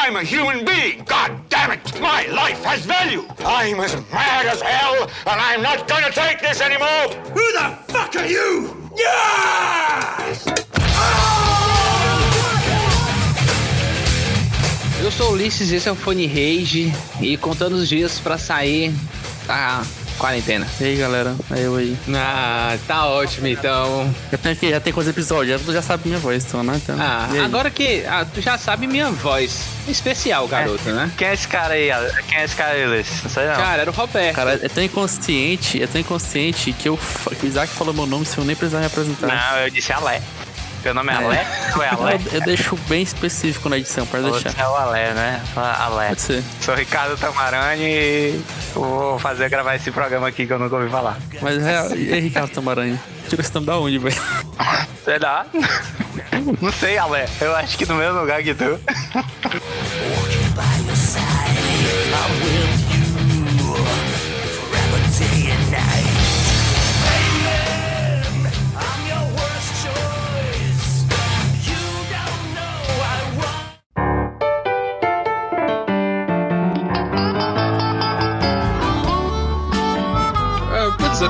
I'm a human being. God damn it. My life has value. I'm as mad as hell, and I'm not gonna take this anymore. Who the fuck are you? Yes! Eu sou o Ulisses, esse é o Fone Rage e contando os dias pra sair da quarentena. E aí, galera? É eu aí. Ah, tá ótimo então. Já tem, aqui, já tem quantos episódios? Tu já sabe minha voz, então, né? Então, Ah, agora que ah, tu já sabe minha voz. Especial, garoto, né? Quem é esse cara aí? Quem é esse cara aí, Ulisses? Não sei não. Cara, era o Roberto. Cara, é tão inconsciente, é tão inconsciente que, eu, que o Isaac falou meu nome sem eu nem precisar me apresentar. Não, eu disse Alé. Teu nome é É. Alé? Ou é Alé? Eu, eu deixo bem específico na edição, pode Outro deixar. é o Alé, né? Alé. Pode ser. Sou Ricardo Tamarani e vou fazer gravar esse programa aqui que eu nunca ouvi falar. Mas é, e aí, Ricardo Tamaranha? Tirou esse nome da onde, velho? Sei lá. Não sei, Alé. Eu acho que no mesmo lugar que tu.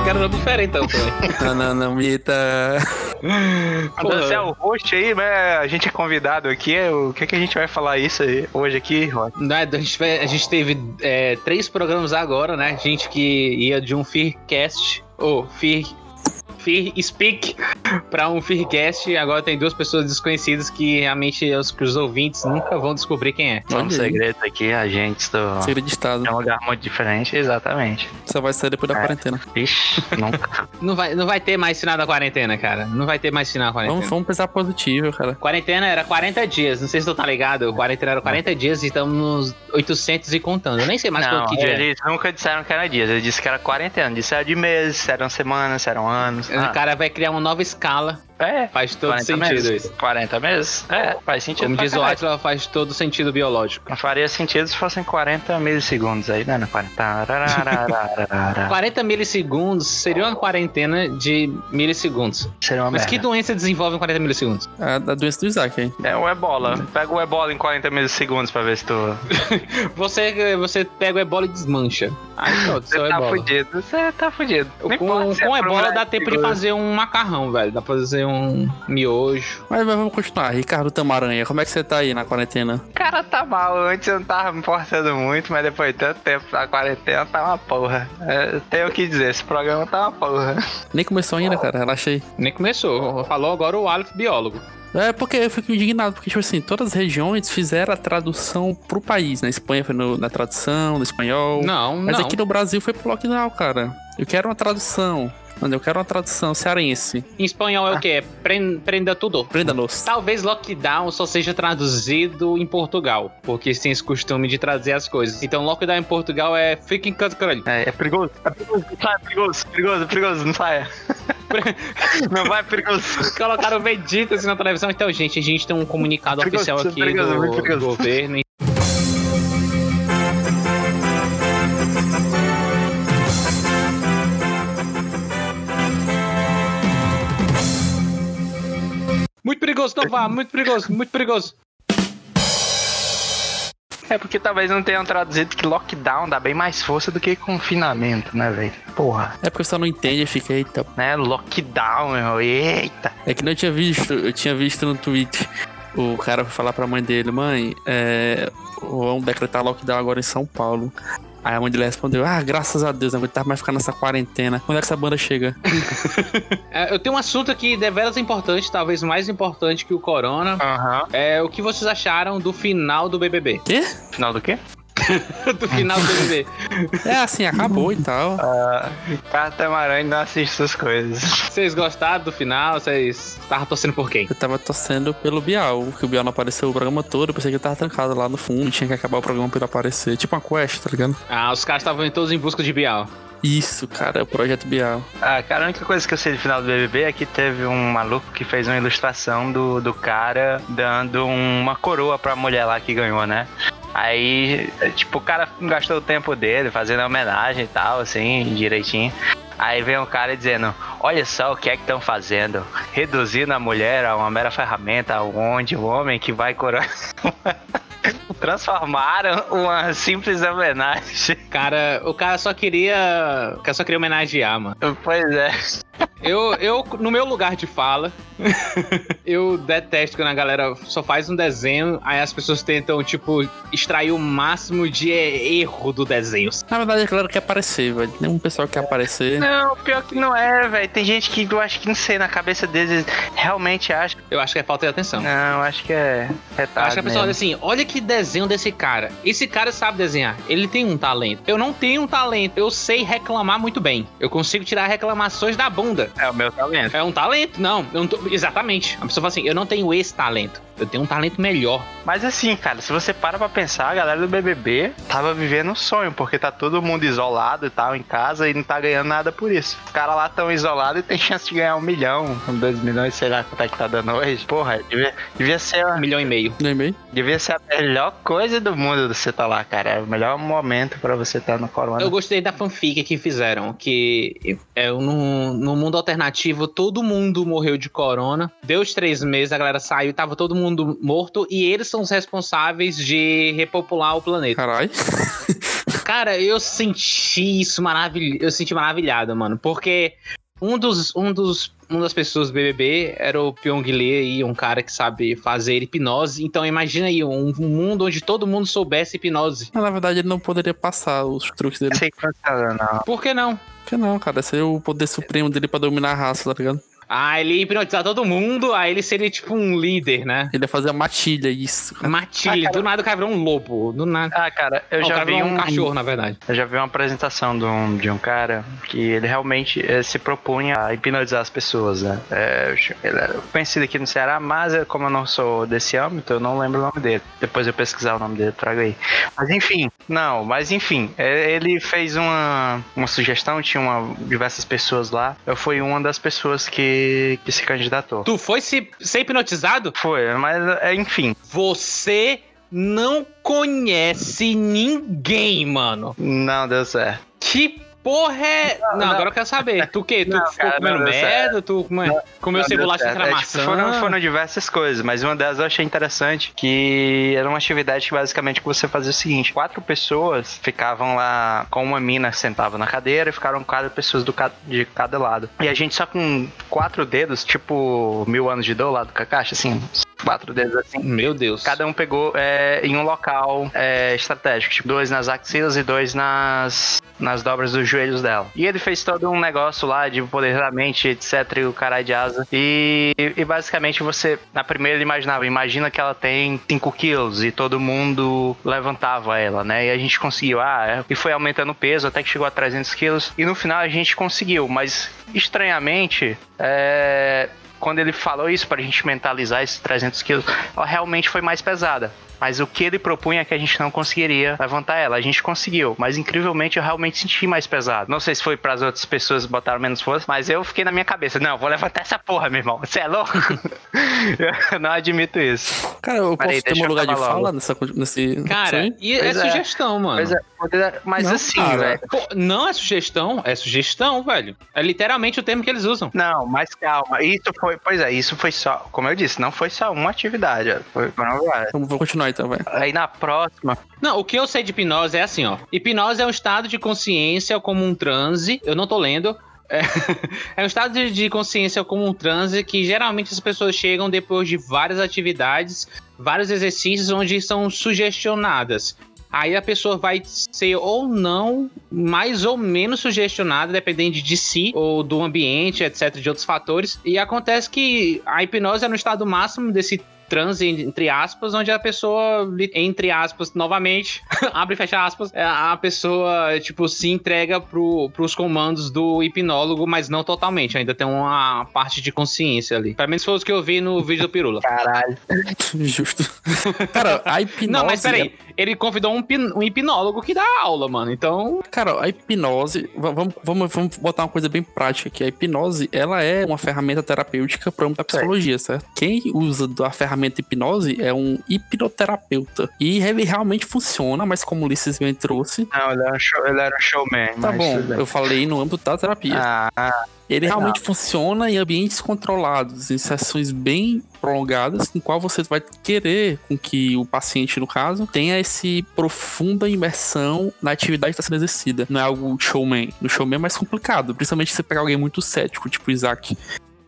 Quero nome diferente então também. Não, não, não, Mita. Você é o host aí, né? A gente é convidado aqui. O que, que a gente vai falar isso aí hoje aqui, Rod? Né, a, gente, a gente teve é, três programas agora, né? Gente que ia de um Fearcast, ou Fear, Fear Speak, pra um Fearcast. Agora tem duas pessoas desconhecidas que realmente os, que os ouvintes nunca vão descobrir quem é. É um segredo aqui, agentes do. Segredo de estado. É um lugar muito diferente, exatamente. Só vai sair depois da É. quarentena. Ixi, nunca. Não vai, não vai ter mais final da quarentena, cara. Não vai ter mais final da quarentena. Vamos, vamos pensar positivo, cara. Quarentena era 40 dias, não sei se tu tá ligado. Quarentena era 40 dias e estamos nos 800 e contando. Eu nem sei mais não, quanto que dia é. eles nunca disseram que era dias, eles disseram que era quarentena. Disseram de meses, se eram semanas, se eram anos. O Ah, cara vai criar uma nova escala. É, Faz todo 40 sentido meses. isso. 40 meses? É, faz sentido. Como diz o. Atila, faz todo sentido biológico. Não faria sentido se fossem 40 milissegundos aí, né? Não, 40. Tarararararara. 40 milissegundos seria uma quarentena de milissegundos. Seria uma Mas merda. que doença desenvolve em 40 milissegundos? A, a doença do Isaac aí. É o ebola. Pega o ebola em 40 milissegundos pra ver se tu. Você, você pega o ebola e desmancha. Aí pronto, Você tá ebola. fudido. Você tá fudido. Não Com, com ebola dá tempo de fazer um macarrão, velho. Dá pra fazer um miojo. Mas, mas vamos continuar. Ricardo Tamaranha, como é que você tá aí na quarentena? Cara, tá mal. Antes eu não tava me importando muito, mas depois de tanto tempo na quarentena tá uma porra. É, tenho o que dizer, esse programa tá uma porra. Nem começou ainda, cara. Relaxa aí. Nem começou. Falou agora o Aleph biólogo. É porque eu fico indignado, porque, tipo assim, todas as regiões fizeram a tradução pro país. Na Espanha foi no- na tradução, no espanhol. Não, Mas não. aqui no Brasil foi pro lockdown, cara. Eu quero uma tradução. Mano, eu quero uma tradução cearense. Em espanhol é o quê? É Pren- Prenda tudo. Prenda-nos. Talvez lockdown só seja traduzido em Portugal, porque eles têm esse costume de traduzir as coisas. Então, lockdown em Portugal é fica em canto caralho. É, é perigoso. É perigoso. Não sai, é perigoso. Perigoso, perigoso. Não saia. não vai, é perigoso. Colocaram Vegeta assim na televisão. Então, gente, a gente tem um comunicado Perigoso, oficial aqui perigoso, do, muito do perigoso. governo. Muito perigoso, não vá, muito perigoso, muito perigoso. É porque talvez não tenham traduzido que lockdown dá bem mais força do que confinamento, né, velho? Porra. É porque você não entende e fica, eita. Né? Lockdown, meu. Eita. É que não tinha visto, eu tinha visto no tweet. O cara foi falar pra mãe dele, mãe, é, vamos decretar lockdown agora em São Paulo. Aí a mãe dele respondeu, ah, graças a Deus, não aguentava mais ficar nessa quarentena. Quando é que essa banda chega? É, eu tenho um assunto aqui deveras importante, talvez mais importante que o Corona. Aham. É o que vocês acharam do final do BBB? Quê? Final do quê? do final do BBB. É assim, acabou e tal. Catamarã não assiste essas coisas. Vocês gostaram do final? Vocês estavam torcendo por quem? Eu tava torcendo pelo Bial, que o Bial não apareceu o programa todo, eu pensei que ele tava trancado lá no fundo, tinha que acabar o programa pra ele aparecer. Tipo uma quest, tá ligado? Ah, os caras estavam todos em busca de Bial. Isso, cara, é o projeto Bial. Ah, cara, a única coisa que eu sei do final do BBB é que teve um maluco que fez uma ilustração do, do cara dando uma coroa pra mulher lá que ganhou, né? Aí, tipo, o cara gastou o tempo dele fazendo homenagem e tal, assim, direitinho. Aí vem um cara dizendo: Olha só o que é que estão fazendo. Reduzindo a mulher a uma mera ferramenta, onde o homem que vai coroar. transformaram uma simples homenagem. Cara, o cara só queria. O cara só queria homenagear, mano. Pois é. Eu, eu, no meu lugar de fala, eu detesto quando a galera só faz um desenho, aí as pessoas tentam, tipo, extrair o máximo de erro do desenho. Na verdade, a galera quer aparecer, velho. Nenhum pessoal quer aparecer. Não, pior que não é, velho. Tem gente que eu acho que, não sei, na cabeça deles realmente acha. Eu acho que é falta de atenção. Não, acho que é retardo Acho que a pessoa olha assim, olha que desenho desse cara. Esse cara sabe desenhar. Ele tem um talento. Eu não tenho um talento. Eu sei reclamar muito bem. Eu consigo tirar reclamações da bunda. É o meu talento. É um talento? Não. eu não tô- Exatamente. A pessoa fala assim, eu não tenho esse talento. Eu tenho um talento melhor. Mas assim, cara, se você para pra pensar, a galera do BBB tava vivendo um sonho, porque tá todo mundo isolado e tal, em casa, e não tá ganhando nada por isso. Os caras lá tão isolados e tem chance de ganhar um milhão, dois milhões, sei lá quanto é que tá dando hoje. Porra, devia, devia ser, Um milhão e meio. Lembrei? devia ser a melhor coisa do mundo você tá lá, cara. É o melhor momento pra você estar no corona. Eu gostei da fanfic que fizeram, que é, no, no mundo alternativo todo mundo morreu de corona. Deu os três meses, a galera saiu, tava todo mundo morto e eles são os responsáveis de repopular o planeta. Caralho. Cara, eu senti isso maravilhoso. Eu senti maravilhado, mano. Porque um dos, um dos, uma das pessoas do BBB era o Pyong Lee, e um cara que sabe fazer hipnose. Então imagina aí um, mundo onde todo mundo soubesse hipnose. Mas, na verdade, ele não poderia passar os truques dele. Sei dando, não. Por que não? Por que não, cara? Esse é o poder supremo dele pra dominar a raça, tá ligado? Ah, ele ia hipnotizar todo mundo, aí ele seria tipo um líder, né? Ele ia fazer a matilha, isso. Matilha, do nada o cara virou um lobo. Do nada. Ah, cara, eu Não, já vi um um cachorro, na verdade. Eu já vi uma apresentação de um, de um cara que ele realmente eh, se propunha a hipnotizar as pessoas, né? É, ele era conhecido aqui no Ceará, mas como eu não sou desse âmbito, eu não lembro o nome dele. Depois eu pesquisar o nome dele, trago aí. Mas enfim, não, mas enfim, eh, ele fez uma, uma sugestão, tinha uma, diversas pessoas lá. Eu fui uma das pessoas que, que se candidatou. Tu foi se, ser hipnotizado? Foi, mas eh, enfim, Você não conhece ninguém, mano. não deu certo. Que porra é. Não, não. agora eu quero saber. Tu o quê? Tu Não, ficou comendo não merda? Tu come- comeu Não deu cebola sem certo. É, tipo, maçã? foram, foram diversas coisas, mas uma delas eu achei interessante, que era uma atividade que basicamente que você fazia o seguinte, quatro pessoas ficavam lá com uma mina que sentava na cadeira e ficaram quatro pessoas do, de cada lado. E a gente só com quatro dedos, tipo mil anos de dor lá do Kakashi, assim, quatro dedos assim. Meu Deus. Cada um pegou é, em um local é, estratégico, tipo, dois nas axilas e dois nas, nas dobras dos joelhos dela. E ele fez todo um negócio lá de poder da mente, etc, e o caralho de asa. E, e basicamente você, na primeira ele imaginava, imagina que ela tem 5 quilos e todo mundo levantava ela, né? E a gente conseguiu, ah, é, e foi aumentando o peso até que chegou a 300 quilos. E no final a gente conseguiu, mas estranhamente, é, quando ele falou isso pra gente mentalizar esses 300 quilos, ela realmente foi mais pesada. Mas o que ele propunha é que a gente não conseguiria levantar ela. A gente conseguiu, mas incrivelmente eu realmente senti mais pesado. Não sei se foi para as outras pessoas que botaram menos força, mas eu fiquei na minha cabeça: não, vou levantar essa porra, meu irmão. Você é louco? eu não admito isso. Cara, eu Peraí, posso ter um lugar de fala nessa, nesse. Cara, e é Pois é. sugestão, mano. Mas, é- mas Não, assim, cara. velho. Pô, não é sugestão, é sugestão, velho. É literalmente o termo que eles usam. Não, mas calma. Isso foi, pois é, isso foi só, como eu disse, não foi só uma atividade. Foi, foram várias. Então, vou continuar então, vai. Aí na próxima, Não, o que eu sei de hipnose é assim, ó. Hipnose é um estado de consciência como um transe. Eu não tô lendo. É, é um estado de, de consciência como um transe que geralmente as pessoas chegam depois de várias atividades, vários exercícios onde são sugestionadas. Aí a pessoa vai ser ou não mais ou menos sugestionada, dependendo de si ou do ambiente, etc, de outros fatores. E acontece que a hipnose é no estado máximo desse transe, entre aspas, onde a pessoa, entre aspas, novamente, abre e fecha aspas, é, a pessoa, tipo, se entrega pro, pros comandos do hipnólogo, mas não totalmente, ainda tem uma parte de consciência ali. Pelo menos foi o que eu vi no vídeo do Pirula. caralho. Justo. Cara, a hipnose. Não, mas peraí, ele convidou um, um hipnólogo que dá aula, mano, então... Cara, a hipnose, va- vamos, vamos, vamos botar uma coisa bem prática aqui. A hipnose, ela é uma ferramenta terapêutica para âmbito da psicologia, certo? Quem usa da ferramenta ferramenta de hipnose é um hipnoterapeuta. E ele realmente funciona, mas como o Ulisses bem trouxe. Não, ele era show, ele era showman. Tá mas bom, eu falei no âmbito da terapia. Ah, Ele Legal. realmente funciona em ambientes controlados, em sessões bem prolongadas, em qual você vai querer com que o paciente, no caso, tenha esse profunda imersão na atividade que está sendo exercida. Não é algo showman. No showman é mais complicado, principalmente se você pegar alguém muito cético, tipo o Isaac.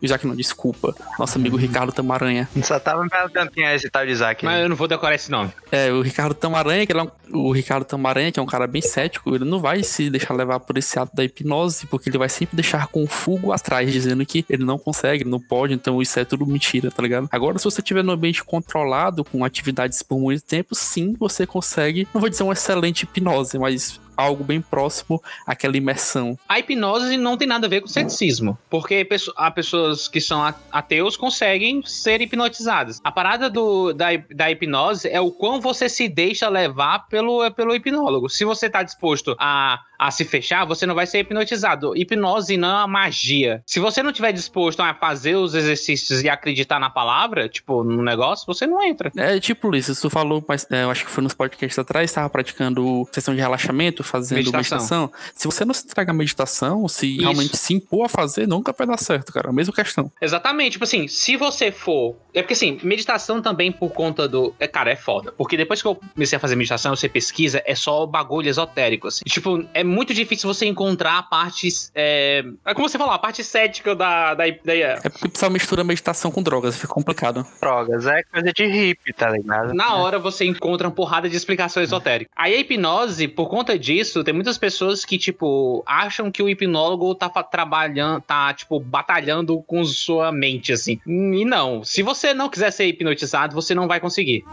Isaac não, desculpa. Nosso amigo Ricardo Tamaranha. só tava me perguntando quem é esse tal de Isaac. Mas eu não vou decorar esse nome. É, o Ricardo Tamaranha, que ele é um- o Ricardo Tamaranha, que é um cara bem cético, ele não vai se deixar levar por esse ato da hipnose, porque ele vai sempre deixar com o fugo atrás, dizendo que ele não consegue, não pode, então isso é tudo mentira, tá ligado? Agora, se você estiver num ambiente controlado, com atividades por muito tempo, sim, você consegue, não vou dizer uma excelente hipnose, mas algo bem próximo àquela imersão. A hipnose não tem nada a ver com ceticismo, porque há pessoas que são ateus conseguem ser hipnotizadas. A parada do, da, da hipnose é o quão você se deixa levar pelo, pelo hipnólogo. Se você tá disposto a, a se fechar, você não vai ser hipnotizado. Hipnose não é uma magia. Se você não tiver disposto a fazer os exercícios e acreditar na palavra, tipo, no negócio, você não entra. É tipo, Ulisses, tu falou, mas é, eu acho que foi nos podcasts atrás, estava praticando sessão de relaxamento, fazendo Meditação. meditação. Se você não se entrega à meditação, se Isso. realmente se impor a fazer, nunca vai dar certo, cara. A mesma questão. Exatamente, tipo assim, se você for. É porque assim, meditação também por conta do. É, cara, é foda. Porque depois que eu comecei a fazer meditação, você pesquisa, é só bagulho esotérico, assim. Tipo, é muito difícil você encontrar a parte. É, é como você falou, a parte cética da. da, da É porque o pessoal mistura meditação com drogas, fica complicado. drogas, é coisa de hippie, tá ligado? na hora você encontra uma porrada de explicação esotérica. Aí a hipnose, por conta disso, tem muitas pessoas que, tipo, acham que o hipnólogo tá trabalhando, tá, tipo, batalhando com sua mente, assim. E não. Se você não quiser ser hipnotizado, você não vai conseguir.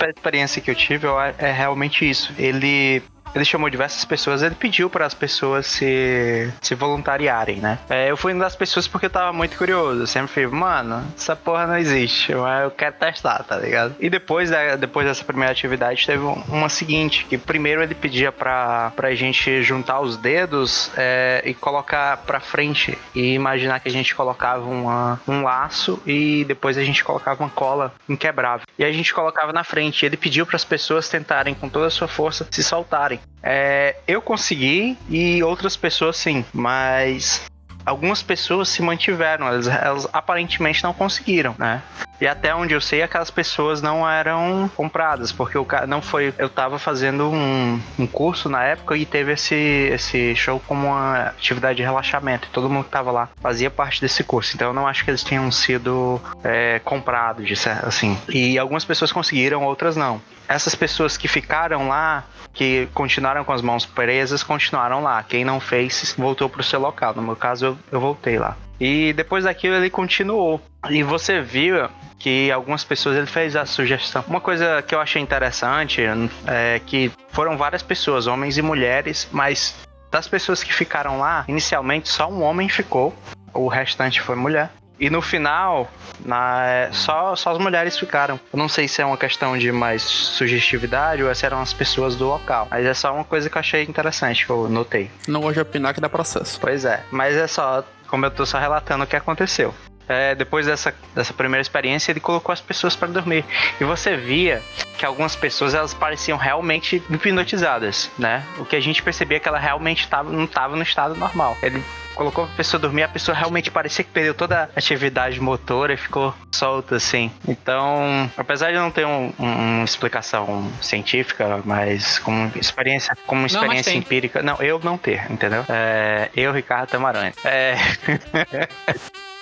A experiência que eu tive é realmente isso. Ele. Ele chamou diversas pessoas, ele pediu para as pessoas se, se voluntariarem, né? É, eu fui uma das pessoas porque eu tava muito curioso. Eu sempre fui, mano, essa porra não existe, mas eu quero testar, tá ligado? E depois, da, depois dessa primeira atividade, teve um- uma seguinte: que primeiro ele pedia pra, pra gente juntar os dedos é, e colocar pra frente e imaginar que a gente colocava uma, um laço e depois a gente colocava uma cola inquebrável. E a gente colocava na frente. Ele pediu para as pessoas tentarem com toda a sua força se soltarem. É, eu consegui e outras pessoas sim, mas algumas pessoas se mantiveram, elas, elas aparentemente não conseguiram, né? E até onde eu sei, aquelas pessoas não eram compradas, porque o cara não foi. Eu tava fazendo um, um curso na época e teve esse, esse show como uma atividade de relaxamento. E todo mundo que tava lá fazia parte desse curso. Então eu não acho que eles tenham sido é, comprados, assim. E algumas pessoas conseguiram, outras não. Essas pessoas que ficaram lá, que continuaram com as mãos presas, continuaram lá. Quem não fez, voltou pro seu local. No meu caso, eu, eu voltei lá. E depois daquilo ele continuou. E você viu que algumas pessoas ele fez a sugestão. Uma coisa que eu achei interessante é que foram várias pessoas, homens e mulheres, mas das pessoas que ficaram lá, inicialmente só um homem ficou, o restante foi mulher. E no final, na, só, só as mulheres ficaram. Eu não sei se é uma questão de mais sugestividade ou se eram as pessoas do local. Mas é só uma coisa que eu achei interessante, que eu notei. Não de opinar que dá processo. Pois é, mas é só, como eu tô só relatando o que aconteceu. É, depois dessa, dessa primeira experiência, ele colocou as pessoas para dormir. E você via que algumas pessoas elas pareciam realmente hipnotizadas, né? O que a gente percebia é que ela realmente tava, não estava no estado normal. Ele colocou a pessoa dormir, a pessoa realmente parecia que perdeu toda a atividade motora e ficou solta, assim. Então, apesar de não ter um- um- uma explicação científica, mas como experiência, como experiência tem. empírica, não, eu não ter, entendeu? É, eu, Ricardo Tamaranha. É,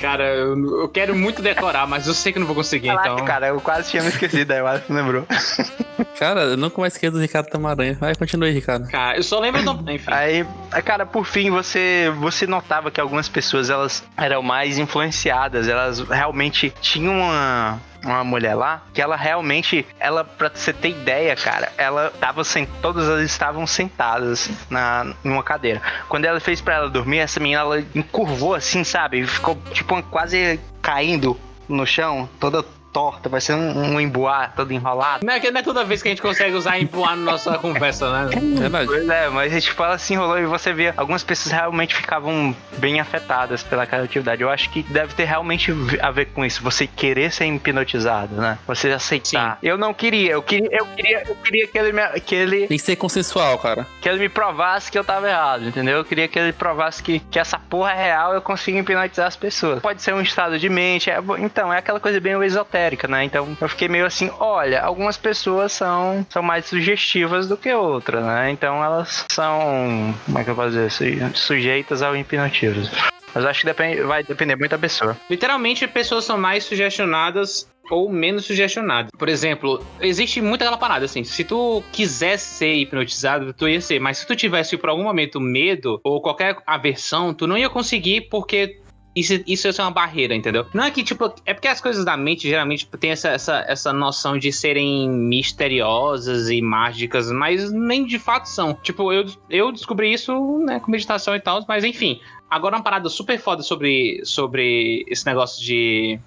Cara, eu, eu quero muito decorar, mas eu sei que não vou conseguir, Caraca, então. cara, eu quase tinha me esquecido, aí o Alisson lembrou. Cara, eu nunca mais esqueço do Ricardo Tamaranha. Vai, continue, Ricardo. Cara, eu só lembro do. Enfim. Aí, cara, por fim, você, você notava que algumas pessoas, elas eram mais influenciadas, elas realmente tinham uma... Uma mulher lá, que ela realmente, ela, pra você ter ideia, cara, ela tava sem. Todas elas estavam sentadas na, numa cadeira. Quando ela fez pra ela dormir, essa menina ela encurvou assim, sabe? Ficou tipo quase caindo no chão, toda torta, vai ser um, um emboá todo enrolado. Não é, que não é toda vez que a gente consegue usar emboar na nossa conversa, né? Verdade. Pois é, mas a gente fala assim, rolou e você via algumas pessoas realmente ficavam bem afetadas pela criatividade. Eu acho que deve ter realmente a ver com isso, você querer ser hipnotizado, né? Você aceitar. Eu não queria, eu queria, eu queria, eu queria que ele me, que ele, Tem que ser consensual, cara. que ele me provasse que eu tava errado, entendeu? Eu queria que ele provasse que, que essa porra é real, eu consigo hipnotizar as pessoas. Pode ser um estado de mente, é, então, é aquela coisa bem esotérica, né? Então, eu fiquei meio assim, olha, algumas pessoas são, são mais sugestivas do que outras, né? Então, elas são, como é que eu posso dizer, Su- sujeitas ao hipnotismo. Mas acho que vai depender muito da pessoa. Literalmente, pessoas são mais sugestionadas ou menos sugestionadas. Por exemplo, existe muita aquela parada assim. Se tu quisesse ser hipnotizado, tu ia ser. Mas se tu tivesse por algum momento medo ou qualquer aversão, tu não ia conseguir porque. Isso, isso ser uma barreira, entendeu? Não é que, tipo, é porque as coisas da mente geralmente tem essa, essa, essa noção de serem misteriosas e mágicas, mas nem de fato são. Tipo, eu, eu descobri isso, né, com meditação e tal, mas enfim. Agora uma parada super foda sobre, sobre esse negócio de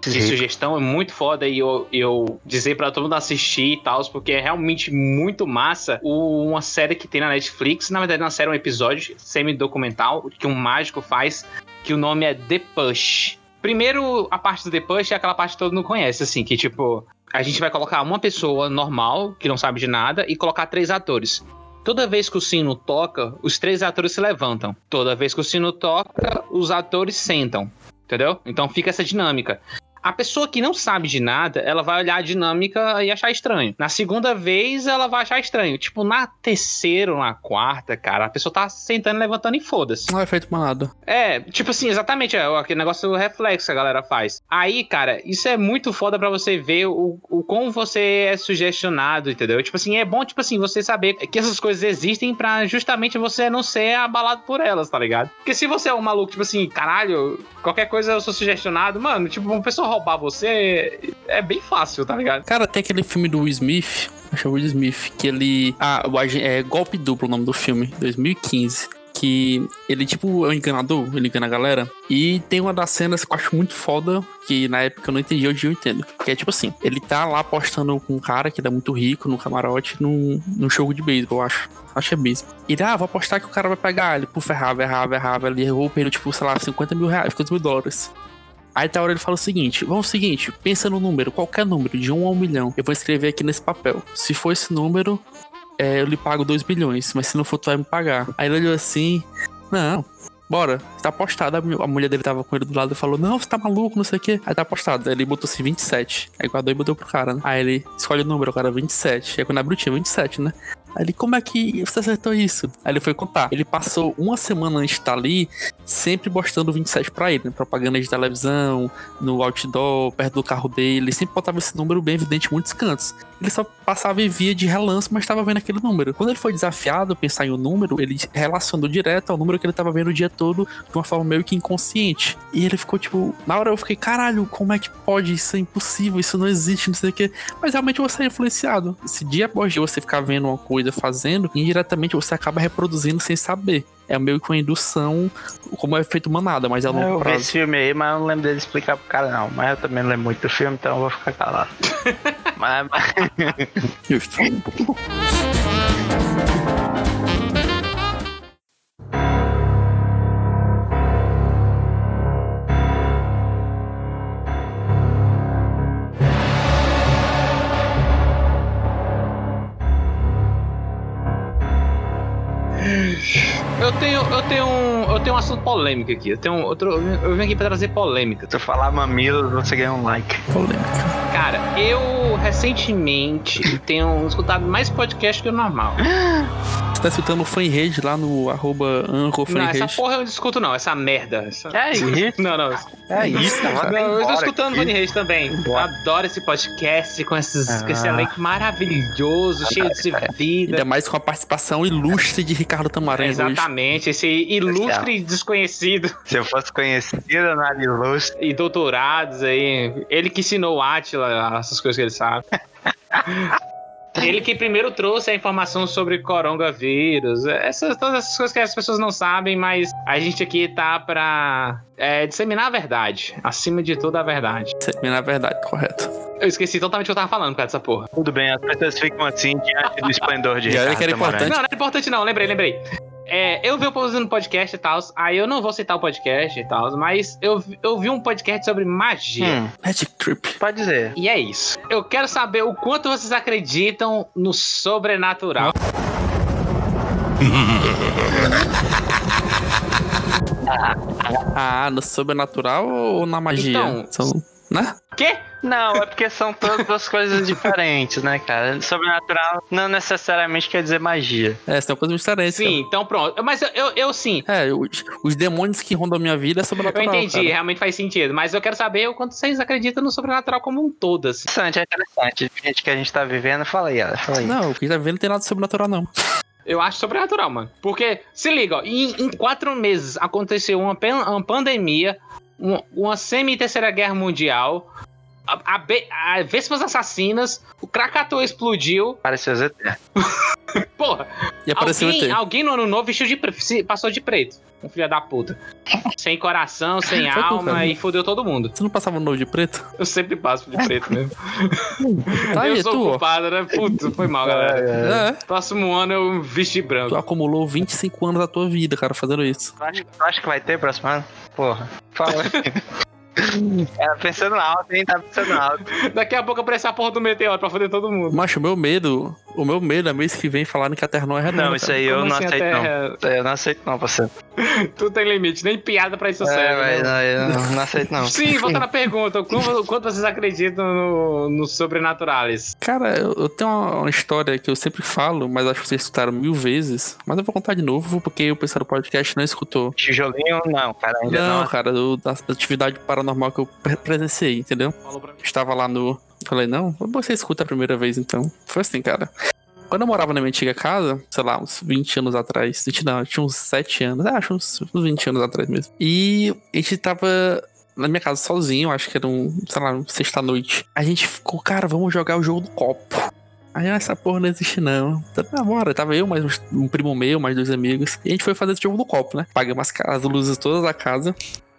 de sugestão é muito foda e eu, eu dizer pra todo mundo assistir e tal, porque é realmente muito massa. O- uma série que tem na Netflix, na verdade, é uma série, um episódio semi-documental que um mágico faz, que o nome é The Push. Primeiro, a parte do The Push é aquela parte que todo mundo conhece, assim, que tipo, a gente vai colocar uma pessoa normal, que não sabe de nada, e colocar três atores. Toda vez que o sino toca, os três atores se levantam. Toda vez que o sino toca, os atores sentam. Entendeu? Então fica essa dinâmica. A pessoa que não sabe de nada, ela vai olhar a dinâmica e achar estranho. Na segunda vez, ela vai achar estranho. Tipo, na terceira ou na quarta, cara, a pessoa tá sentando, levantando e foda-se. Não é feito manado. É, tipo assim, exatamente, é aquele negócio do reflexo que a galera faz. Aí, cara, isso é muito foda pra você ver o, o como você é sugestionado, entendeu? Tipo assim, é bom, tipo assim, você saber que essas coisas existem pra justamente você não ser abalado por elas, tá ligado? Porque se você é um maluco, tipo assim, caralho, qualquer coisa eu sou sugestionado, mano, tipo, uma pessoa roubar você é bem fácil, tá ligado? Cara, tem aquele filme do Will Smith, acho Will Smith, que ele. Ah, é Golpe Duplo o nome do filme, 2015. Que ele, tipo, é um enganador, ele engana a galera. E tem uma das cenas que eu acho muito foda, que na época eu não entendi, hoje eu entendo. Que é tipo assim: ele tá lá apostando com um cara que ele é muito rico no camarote, num, num jogo de beisebol, eu acho. Acho que é beisebol. Ele, ah, vou apostar que o cara vai pegar. Ele, puf, errava, errava, errava. Ele errou, perdeu, tipo, sei lá, 50 mil reais, 50 mil dólares. Aí tá a hora ele fala o seguinte: vamos o seguinte, pensa no número, qualquer número, de 1 a 1 milhão. Eu vou escrever aqui nesse papel. Se for esse número, é, eu lhe pago 2 bilhões, mas se não for, tu vai me pagar. Aí ele olhou assim: não. Bora, tá apostado. A mulher dele tava com ele do lado e falou: Não, você tá maluco, não sei o quê. Aí tá apostado. Aí ele botou assim 27. Aí guardou e botou pro cara, né? Aí ele escolhe o número, o cara 27. Aí quando abriu tinha 27, né? Ele, como é que você acertou isso? Aí ele foi contar. Ele passou uma semana antes de estar ali, sempre postando 27 pra ele, né? propaganda de televisão, no outdoor, perto do carro dele. Sempre botava esse número bem evidente em muitos cantos. Ele só passava e via de relance, mas estava vendo aquele número. Quando ele foi desafiado a pensar em um número, ele relacionou direto ao número que ele estava vendo o dia todo de uma forma meio que inconsciente. E ele ficou tipo, na hora eu fiquei, caralho, como é que pode? Isso é impossível, isso não existe, não sei o quê. Mas realmente você é influenciado. Se dia após dia você ficar vendo uma coisa, fazendo, indiretamente você acaba reproduzindo sem saber. É meio que uma indução, como é feito manada, mas é longo Eu vi prazo. esse filme aí, mas eu não lembro dele explicar pro cara, não. Mas eu também não lembro muito do filme, então eu vou ficar calado. mas, mas- Justo. assunto polêmico aqui. Eu tenho um outro, eu vim aqui pra trazer polêmica. se eu falar mamilos, você ganha um like. Polêmica. Cara, eu recentemente tenho escutado mais podcast que o normal. Você tá escutando o fanrede lá no arroba Não, essa fanrede. porra eu não escuto não, essa merda. Essa... É isso. Não, não. É isso, Não, eu estou escutando Reis também. Adoro esse podcast com, esses, com esse Ah. elenco maravilhoso, cheio de vida. Ainda mais com a participação ilustre de Ricardo hoje. Exatamente, esse ilustre desconhecido Se eu fosse conhecido na ilustre, e doutorados aí. Ele que ensinou o Atila, essas coisas que ele sabe. Ele que primeiro trouxe a informação sobre coronavírus. Essas, todas essas coisas que as pessoas não sabem, mas a gente aqui tá pra é, disseminar a verdade. Acima de tudo, a verdade. Disseminar a verdade, correto. Eu esqueci totalmente o que eu tava falando com essa porra. Tudo bem, as pessoas ficam assim diante do esplendor de Ricardo que era importante. Não, não é importante não, lembrei, lembrei. É, eu vi o povo usando podcast e tal, aí eu não vou citar o podcast e tal, mas eu, eu vi um podcast sobre magia. Hum, Magic Trip. pode dizer. E é isso. Eu quero saber o quanto vocês acreditam no sobrenatural. Ah, no sobrenatural ou na magia? Então, São, né? Quê? Não, é porque são todas duas coisas diferentes, né, cara? Sobrenatural não necessariamente quer dizer magia. É, são coisas diferentes. Sim, então pronto. Mas eu, eu, eu sim. cara. É, os, os demônios que rondam a minha vida é Eu sobrenatural. entendi, cara. realmente faz sentido. Mas eu quero saber o quanto vocês acreditam no sobrenatural como um todo, assim. Interessante, é interessante. O gente que a gente tá vivendo, fala aí, ela, fala aí. Não, o que tá vendo não tem nada de sobrenatural, não. Eu acho sobrenatural, mano. Porque, se liga, ó, em, em quatro meses aconteceu uma, uma pandemia, uma, uma semi-terceira guerra mundial, a, a, a Vespas assassinas, o Krakatoa explodiu. Pareceu ZT. Porra, E apareceu alguém, alguém no ano novo vestiu de passou de preto. Um filho da puta. Sem coração, sem Foi alma e fodeu todo mundo. Você não passava no novo de preto? Eu sempre passo de preto mesmo. Tá eu aí, sou tu, culpado, né? Puta, foi mal, galera. É, Próximo ano eu visto de tu branco. acumulou 25 anos da tua vida, cara, fazendo isso. Tu acha, tu acha que vai ter próximo ano? Porra. Fala aí. É, pensando alto, hein? Tá pensando alto. Daqui a pouco aparece a porra do meteoro pra foder todo mundo. Macho, o meu medo, o meu medo é mês que vem falarem que a Terra não é redonda. Não, isso aí Como eu não assim aceito, não. Terra- Isso aí Eu não aceito, não, parceiro. Tu tem limite, nem piada pra isso É, serve. mas né? não, eu não, não aceito, não. Sim, volta na pergunta. Quanto, quanto vocês acreditam no, no sobrenaturais? Cara, eu, eu tenho uma, uma história que eu sempre falo, mas acho que vocês escutaram mil vezes. Mas eu vou contar de novo, porque o pessoal do podcast não escutou. Tijolinho, não, cara, ainda Não, não. cara, do- da atividade paranormal que eu pre- presenciei, entendeu? Estava lá no. Falei, não, você escuta a primeira vez então. Foi assim, cara. Quando eu morava na minha antiga casa, sei lá, uns 20 anos atrás, 20 não, tinha uns 7 anos, é, acho uns, uns 20 anos atrás mesmo. E a gente tava na minha casa sozinho, acho que era um, sei lá, sexta-noite. A gente ficou, cara, vamos jogar o jogo do copo. Aí essa porra não existe não. Tá, tá, bora. Tava eu, mais um primo meu, mais dois amigos. E a gente foi fazer esse jogo do copo, né? Pagamos as, as luzes todas da casa.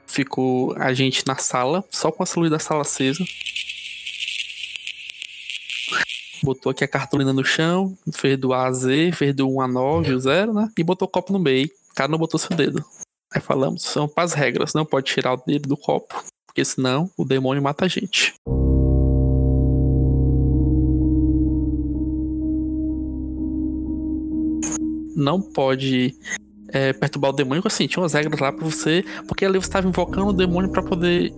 Ficou a gente na sala, só com as luzes da sala acesa. Botou aqui a cartolina no chão, fez do A a Z, fez do 1 a 9, o 0, né? E botou o copo no meio. Cada um botou seu dedo. Aí falamos, são as regras, não pode tirar o dedo do copo, porque senão o demônio mata a gente. Não pode é, perturbar o demônio, assim, tinha umas regras lá pra você, porque ali você estava invocando o demônio pra poder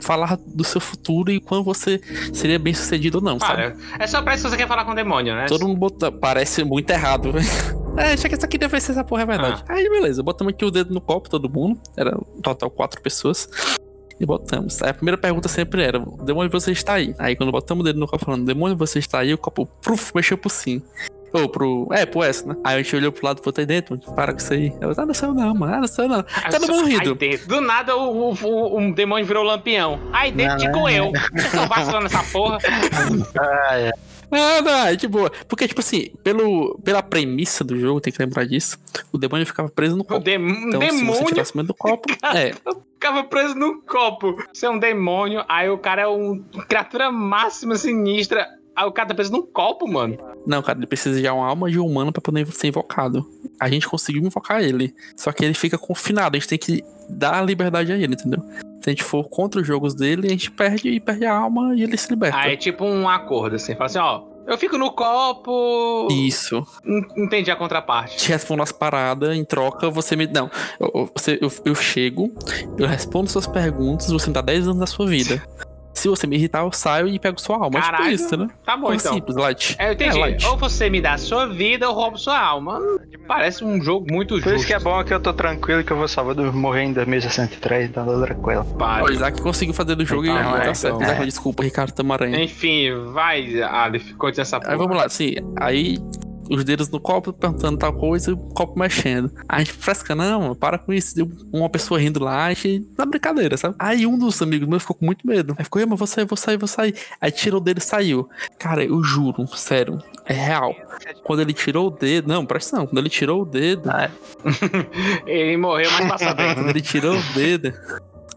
falar do seu futuro e quando você seria bem sucedido ou não, sabe? Cara, é só parece que você quer falar com o demônio, né? Todo mundo bota. Parece muito errado. é, achei que isso aqui deve ser essa porra, é verdade. Aí, beleza, botamos aqui o dedo no copo, todo mundo. Era total quatro pessoas. E botamos. Aí a primeira pergunta sempre era: Demônio, você está aí? Aí quando botamos o dedo no copo falando, Demônio, você está aí? O copo, pruf, mexeu pro sim. Ou pro. É, pro S, né? Aí a gente olhou pro lado e aí dentro. Para com isso aí. Eu, ah, não saiu não, mano. Ah, não saiu não. Aí rindo. dentro. Do nada o, o, o- um demônio virou lampião. Aí dentro digo eu. Vocês estão vacilando essa porra. Ah, é. Ah, não, é de boa. Porque, tipo assim, pelo, pela premissa do jogo, tem que lembrar disso, o demônio ficava preso no Um copo. dem- um Então, se você demônio tirasse o medo do copo. É, ficava preso no copo. Você é um demônio, aí o cara é uma criatura máxima, sinistra. Aí o cara tá preso num copo, mano. Não, cara, ele precisa de uma alma de um humano pra poder ser invocado. A gente conseguiu invocar ele. Só que ele fica confinado. A gente tem que dar a liberdade a ele, entendeu? Se a gente for contra os jogos dele, a gente perde e perde a alma e ele se liberta. Aí é tipo um acordo, assim. Fala assim, ó. Eu fico no copo. Isso. Entendi a contraparte. Te respondo as paradas, em troca, você me. Não. Eu, eu- você, eu, eu chego, eu respondo suas perguntas, você me dá 10 anos da sua vida. Se você me irritar, eu saio e pego sua alma. Caralho. Tipo isso, né? Tá bom, Coisa então. simples, light. É, eu entendi. light. Ou você me dá a sua vida, eu roubo sua alma. Parece um jogo muito Por justo. isso que é bom que eu tô tranquilo que eu vou Salvador morrer em 2063, então tô tranquilo. Pai. O Isaac conseguiu fazer do jogo Então, e é, tá certo. então. Isaac, desculpa, Ricardo Tamaranha. Enfim, vai, Aleph, conte essa porra. Aí vamos lá, assim, aí os dedos no copo, perguntando tal coisa, e o copo mexendo. A gente fresca, não, para com isso. Deu uma pessoa rindo lá, a gente, na brincadeira, sabe? Aí um dos amigos meus ficou com muito medo. Aí ficou, mas vou sair, vou sair, vou sair. Aí tirou o dedo e saiu. Cara, eu juro, sério, é real. Quando ele tirou o dedo, não, presta atenção, quando ele tirou o dedo, Ah, Ele morreu, mas passa bem. quando ele tirou o dedo,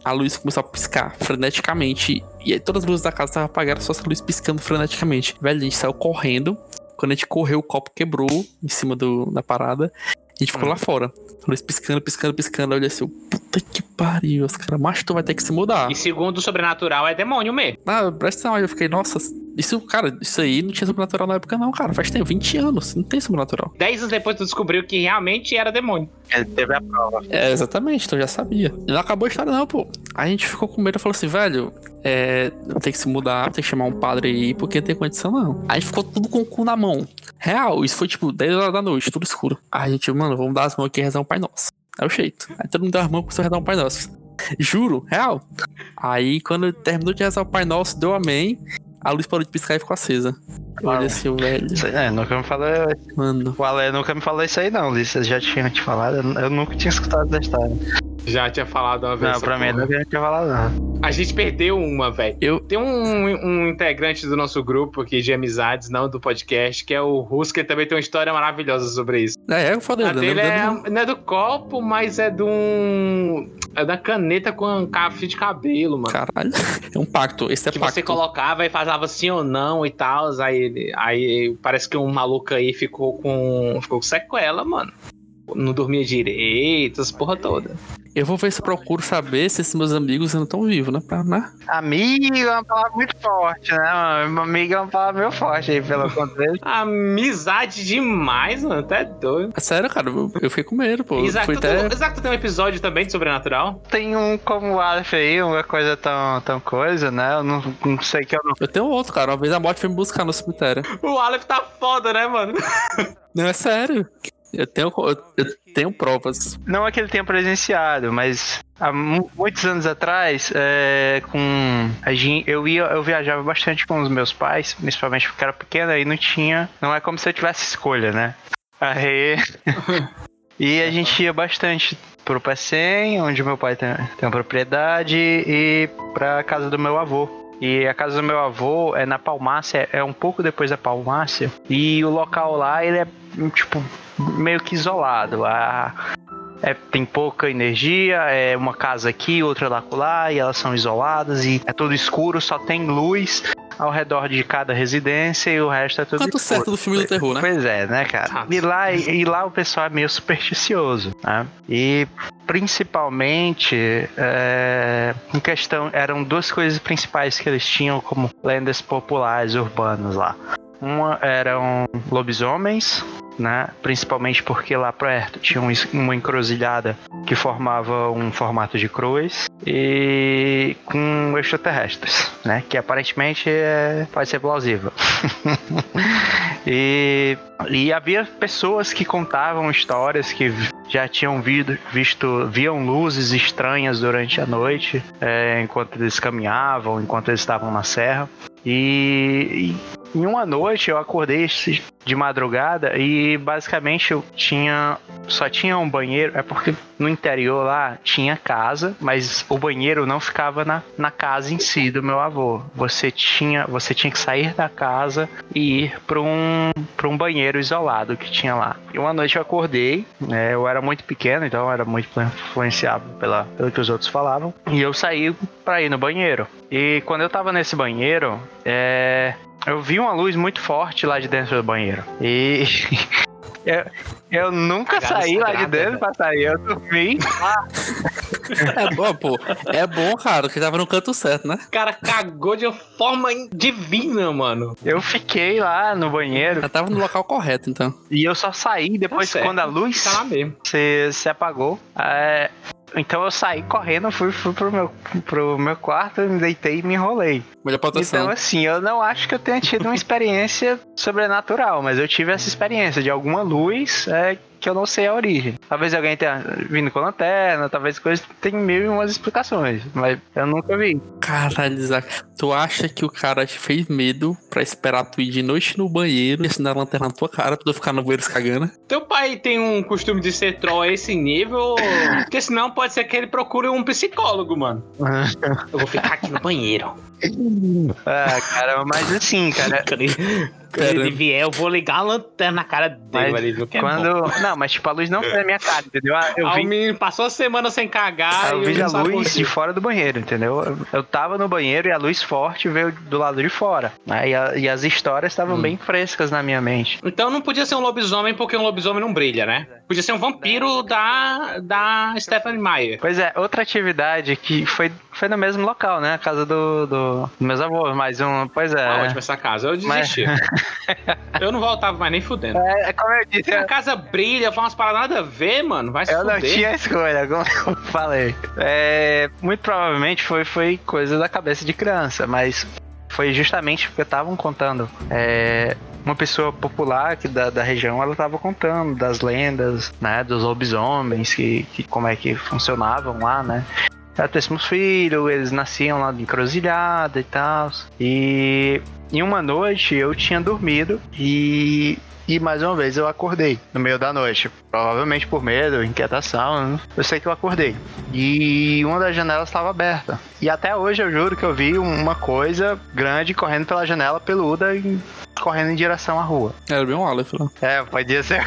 a luz começou a piscar freneticamente. E aí todas as luzes da casa estavam apagadas, só essa luz piscando freneticamente. Velho, a gente saiu correndo. Quando a gente correu, o copo quebrou em cima do, da parada. A gente ficou lá fora. A luz piscando, piscando, piscando. Olhei assim, puta que pariu. Os caras, macho, tu vai ter que se mudar. E segundo o sobrenatural, é demônio mesmo. Ah, presta atenção. Aí eu fiquei, nossa, isso, cara, isso aí não tinha sobrenatural na época, não, cara. Faz tempo, 20 anos, não tem sobrenatural. Dez anos depois tu descobriu que realmente era demônio. ele teve a prova. É, exatamente, então já sabia. E não acabou a história, não, pô. A gente ficou com medo e falou assim, velho, é, tem que se mudar, tem que chamar um padre aí, porque não tem condição, não. Aí ficou tudo com o cu na mão. Real, isso foi tipo 10 horas da noite, tudo escuro. Aí a gente, mano, vamos dar as mãos aqui e rezar um Pai Nosso. É o jeito. Aí todo mundo deu as mãos e começou a rezar um Pai Nosso. Juro, real. Aí quando terminou de rezar o Pai Nosso, deu amém. A luz parou de piscar e ficou acesa. Olhei assim, velho. Isso- É, nunca me falou. Mano. O Ale nunca me falou isso aí, não. Ulisses eu já tinha te falado. Eu eu nunca tinha escutado da história. Já tinha falado uma vez. Não, pra mim nunca tinha falado, não. A gente perdeu uma, velho. Eu- Tem um, um integrante do nosso grupo aqui de amizades, não do podcast, que é o Russo, que também tem uma história maravilhosa sobre isso. É, eu falei, A dele é, dele, não é do copo, mas é de um. É da caneta com um fio de cabelo, mano. Caralho. É um pacto. Esse é que pacto. você colocava e falava sim ou não e tal. Aí, aí parece que um maluco aí ficou com. ficou com sequela, mano. Não dormia direito, as porra toda. Eu vou ver se eu procuro saber se esses meus amigos ainda estão vivos, né? Pra, né? Amigo é uma palavra muito forte, né, mano? Amigo é uma palavra meio forte aí, pelo contexto. Amizade demais, mano. Até doido. É sério, cara. Eu, eu fiquei com medo, pô. Tu, até... Tu tem um episódio também de sobrenatural? Tem um como o Aleph aí, uma coisa tão, tão coisa, né? Eu não, não sei que eu não. Eu tenho outro, cara. Uma vez a morte foi me buscar no cemitério. O Aleph tá foda, né, mano? Não, é sério. Eu tenho, eu, tenho provas. Não é que ele tenha presenciado, mas há mu- muitos anos atrás, é, com a gente, eu ia, eu viajava bastante com os meus pais, principalmente porque era pequena e não tinha, não é como se eu tivesse escolha, né? Aí, e a gente ia bastante pro Pecém, onde meu pai tem, tem uma propriedade, e pra casa do meu avô. E a casa do meu avô é na Palmácia, é um pouco depois da Palmácia. E o local lá, ele é, tipo, meio que isolado. A, é, tem pouca energia, é uma casa aqui, outra lá lá, e elas são isoladas, e é tudo escuro, só tem luz ao redor de cada residência e o resto é tudo Canto escuro. certo do filme do terror, né? Pois é, né, cara? E lá, e lá o pessoal é meio supersticioso, né? E principalmente é, em questão eram duas coisas principais que eles tinham como lendas populares urbanas lá. Uma eram lobisomens, né? Principalmente porque lá perto tinha um uma encruzilhada que formava um formato de cruz e com extraterrestres, né? Que aparentemente é, pode ser plausível. e, e havia pessoas que contavam histórias que já tinham vido, visto, viam luzes estranhas durante a noite, é, enquanto eles caminhavam, enquanto eles estavam na serra. E em uma noite eu acordei de madrugada e basicamente eu tinha só tinha um banheiro, é porque no interior lá tinha casa, mas o banheiro não ficava na, na casa em si do meu avô. Você tinha, você tinha que sair da casa e ir para um, um banheiro isolado que tinha lá. E uma noite eu acordei, né, eu era muito pequeno, então eu era muito influenciado pela, pelo que os outros falavam, e eu saí para ir no banheiro. E quando eu tava nesse banheiro, é, eu vi uma luz muito forte lá de dentro do banheiro. E eu, eu nunca saí lá de dentro né? pra sair. Eu dormi lá. É bom, pô. É bom, cara, que tava no canto certo, né? O cara cagou de uma forma divina, mano. Eu fiquei lá no banheiro Já tava no local correto, então. e eu só saí depois Tá quando a luz Tá lá mesmo. se, se apagou. É, então eu saí correndo, fui, fui pro, meu, pro meu quarto, me deitei e me enrolei. Melhor proteção. Então, assim, eu não acho que eu tenha tido uma experiência sobrenatural, mas eu tive essa experiência de alguma luz é, que eu não sei a origem. Talvez alguém tenha vindo com lanterna, talvez coisas tem mil e umas explicações, mas eu nunca vi. Caralho, Isaac, tu acha que o cara te fez medo pra esperar tu ir de noite no banheiro e acender a lanterna na tua cara pra tu ficar no banheiro cagando? Teu pai tem um costume de ser troll a esse nível? Porque senão pode ser que ele procure um psicólogo, mano. Eu vou ficar aqui no banheiro. Ah, cara, mas assim, cara. Quando ele, quando ele vier, eu vou ligar a lanterna na cara dele, Mas? Que é quando. bom. Não, mas tipo, a luz não foi na minha cara, entendeu? Ah, Eu Ah, vi passou a semana sem cagar Eu vi a luz de fora do banheiro, entendeu? Eu- Eu tava no banheiro e a luz forte veio do lado de fora. né? E, a- e as histórias estavam Hum. bem frescas na minha mente. Então não podia ser um lobisomem porque um lobisomem não brilha, né? Podia ser um vampiro da, da Stephanie Meyer. Pois é, outra atividade que foi, foi no mesmo local, né? A casa do, do, dos meus avós, mais um. Pois é. Ah, ótimo essa casa. Eu Mas- desisti. eu não voltava mais nem fudendo. É, é como eu disse, A casa brilha, faz umas paradas nada a ver, mano. Vai se eu não fuder. tinha escolha, como eu falei. É, muito provavelmente foi, foi coisa da cabeça de criança, mas foi justamente porque estavam contando. É, uma pessoa popular aqui da, da região, ela estava contando das lendas, né, dos lobisomens, que, que como é que funcionavam lá, né. Ela teve meus filhos, eles nasciam lá de encruzilhada e tal. E em uma noite eu tinha dormido e e mais uma vez eu acordei no meio da noite. Provavelmente por medo, inquietação. né? Eu sei que eu acordei. E uma das janelas estava aberta. E até hoje eu juro que eu vi uma coisa grande correndo pela janela peluda e correndo em direção à rua. Era bem um Aleph lá. É, podia ser.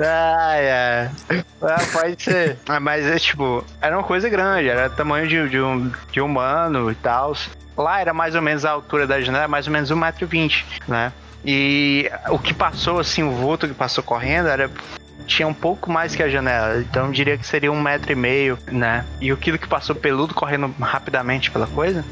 ai, ai. É, pode ser. Ah, Mas é tipo, era uma coisa grande, era tamanho de, de um, de um humano e tal. Lá era mais ou menos a altura da janela, mais ou menos 1,20m, né? E o que passou, assim, o vulto que passou correndo era. Tinha um pouco mais que a janela, então diria que seria um metro e meio, né? E aquilo que passou peludo correndo rapidamente pela coisa,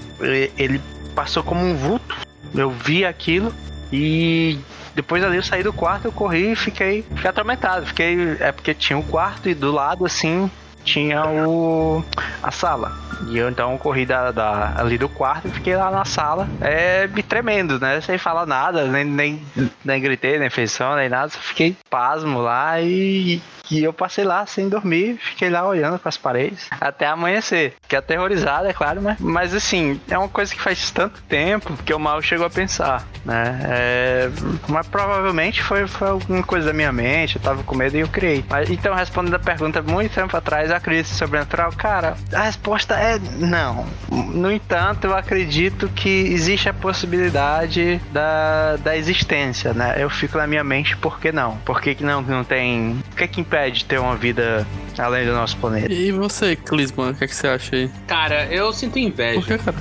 ele passou como um vulto. Eu vi aquilo e depois ali eu saí do quarto, eu corri e fiquei, fiquei atormentado. Fiquei. É porque tinha o quarto e do lado assim tinha o. a sala. E eu então corri da, da- ali do quarto e fiquei lá na sala, é, me tremendo, né? Sem falar nada, nem, nem, nem gritei, nem som, nem nada, só fiquei pasmo lá e. E eu passei lá sem dormir, fiquei lá olhando para as paredes até amanhecer. Fiquei aterrorizado, é claro, mas, mas assim, é uma coisa que faz tanto tempo que eu mal chego a pensar, né? É, mas provavelmente foi, foi alguma coisa da minha mente, eu tava com medo e eu criei. Mas, então, respondendo a pergunta muito tempo atrás, acredito em sobrenatural? Cara, a resposta é não. No entanto, eu acredito que existe a possibilidade da, da existência, né? Eu fico na minha mente, por que não? Por que, que não, não tem. O que é que impede de ter uma vida além do nosso planeta? E você, Clisman, o que, é que você acha aí? Cara, eu sinto Por inveja. que, cara?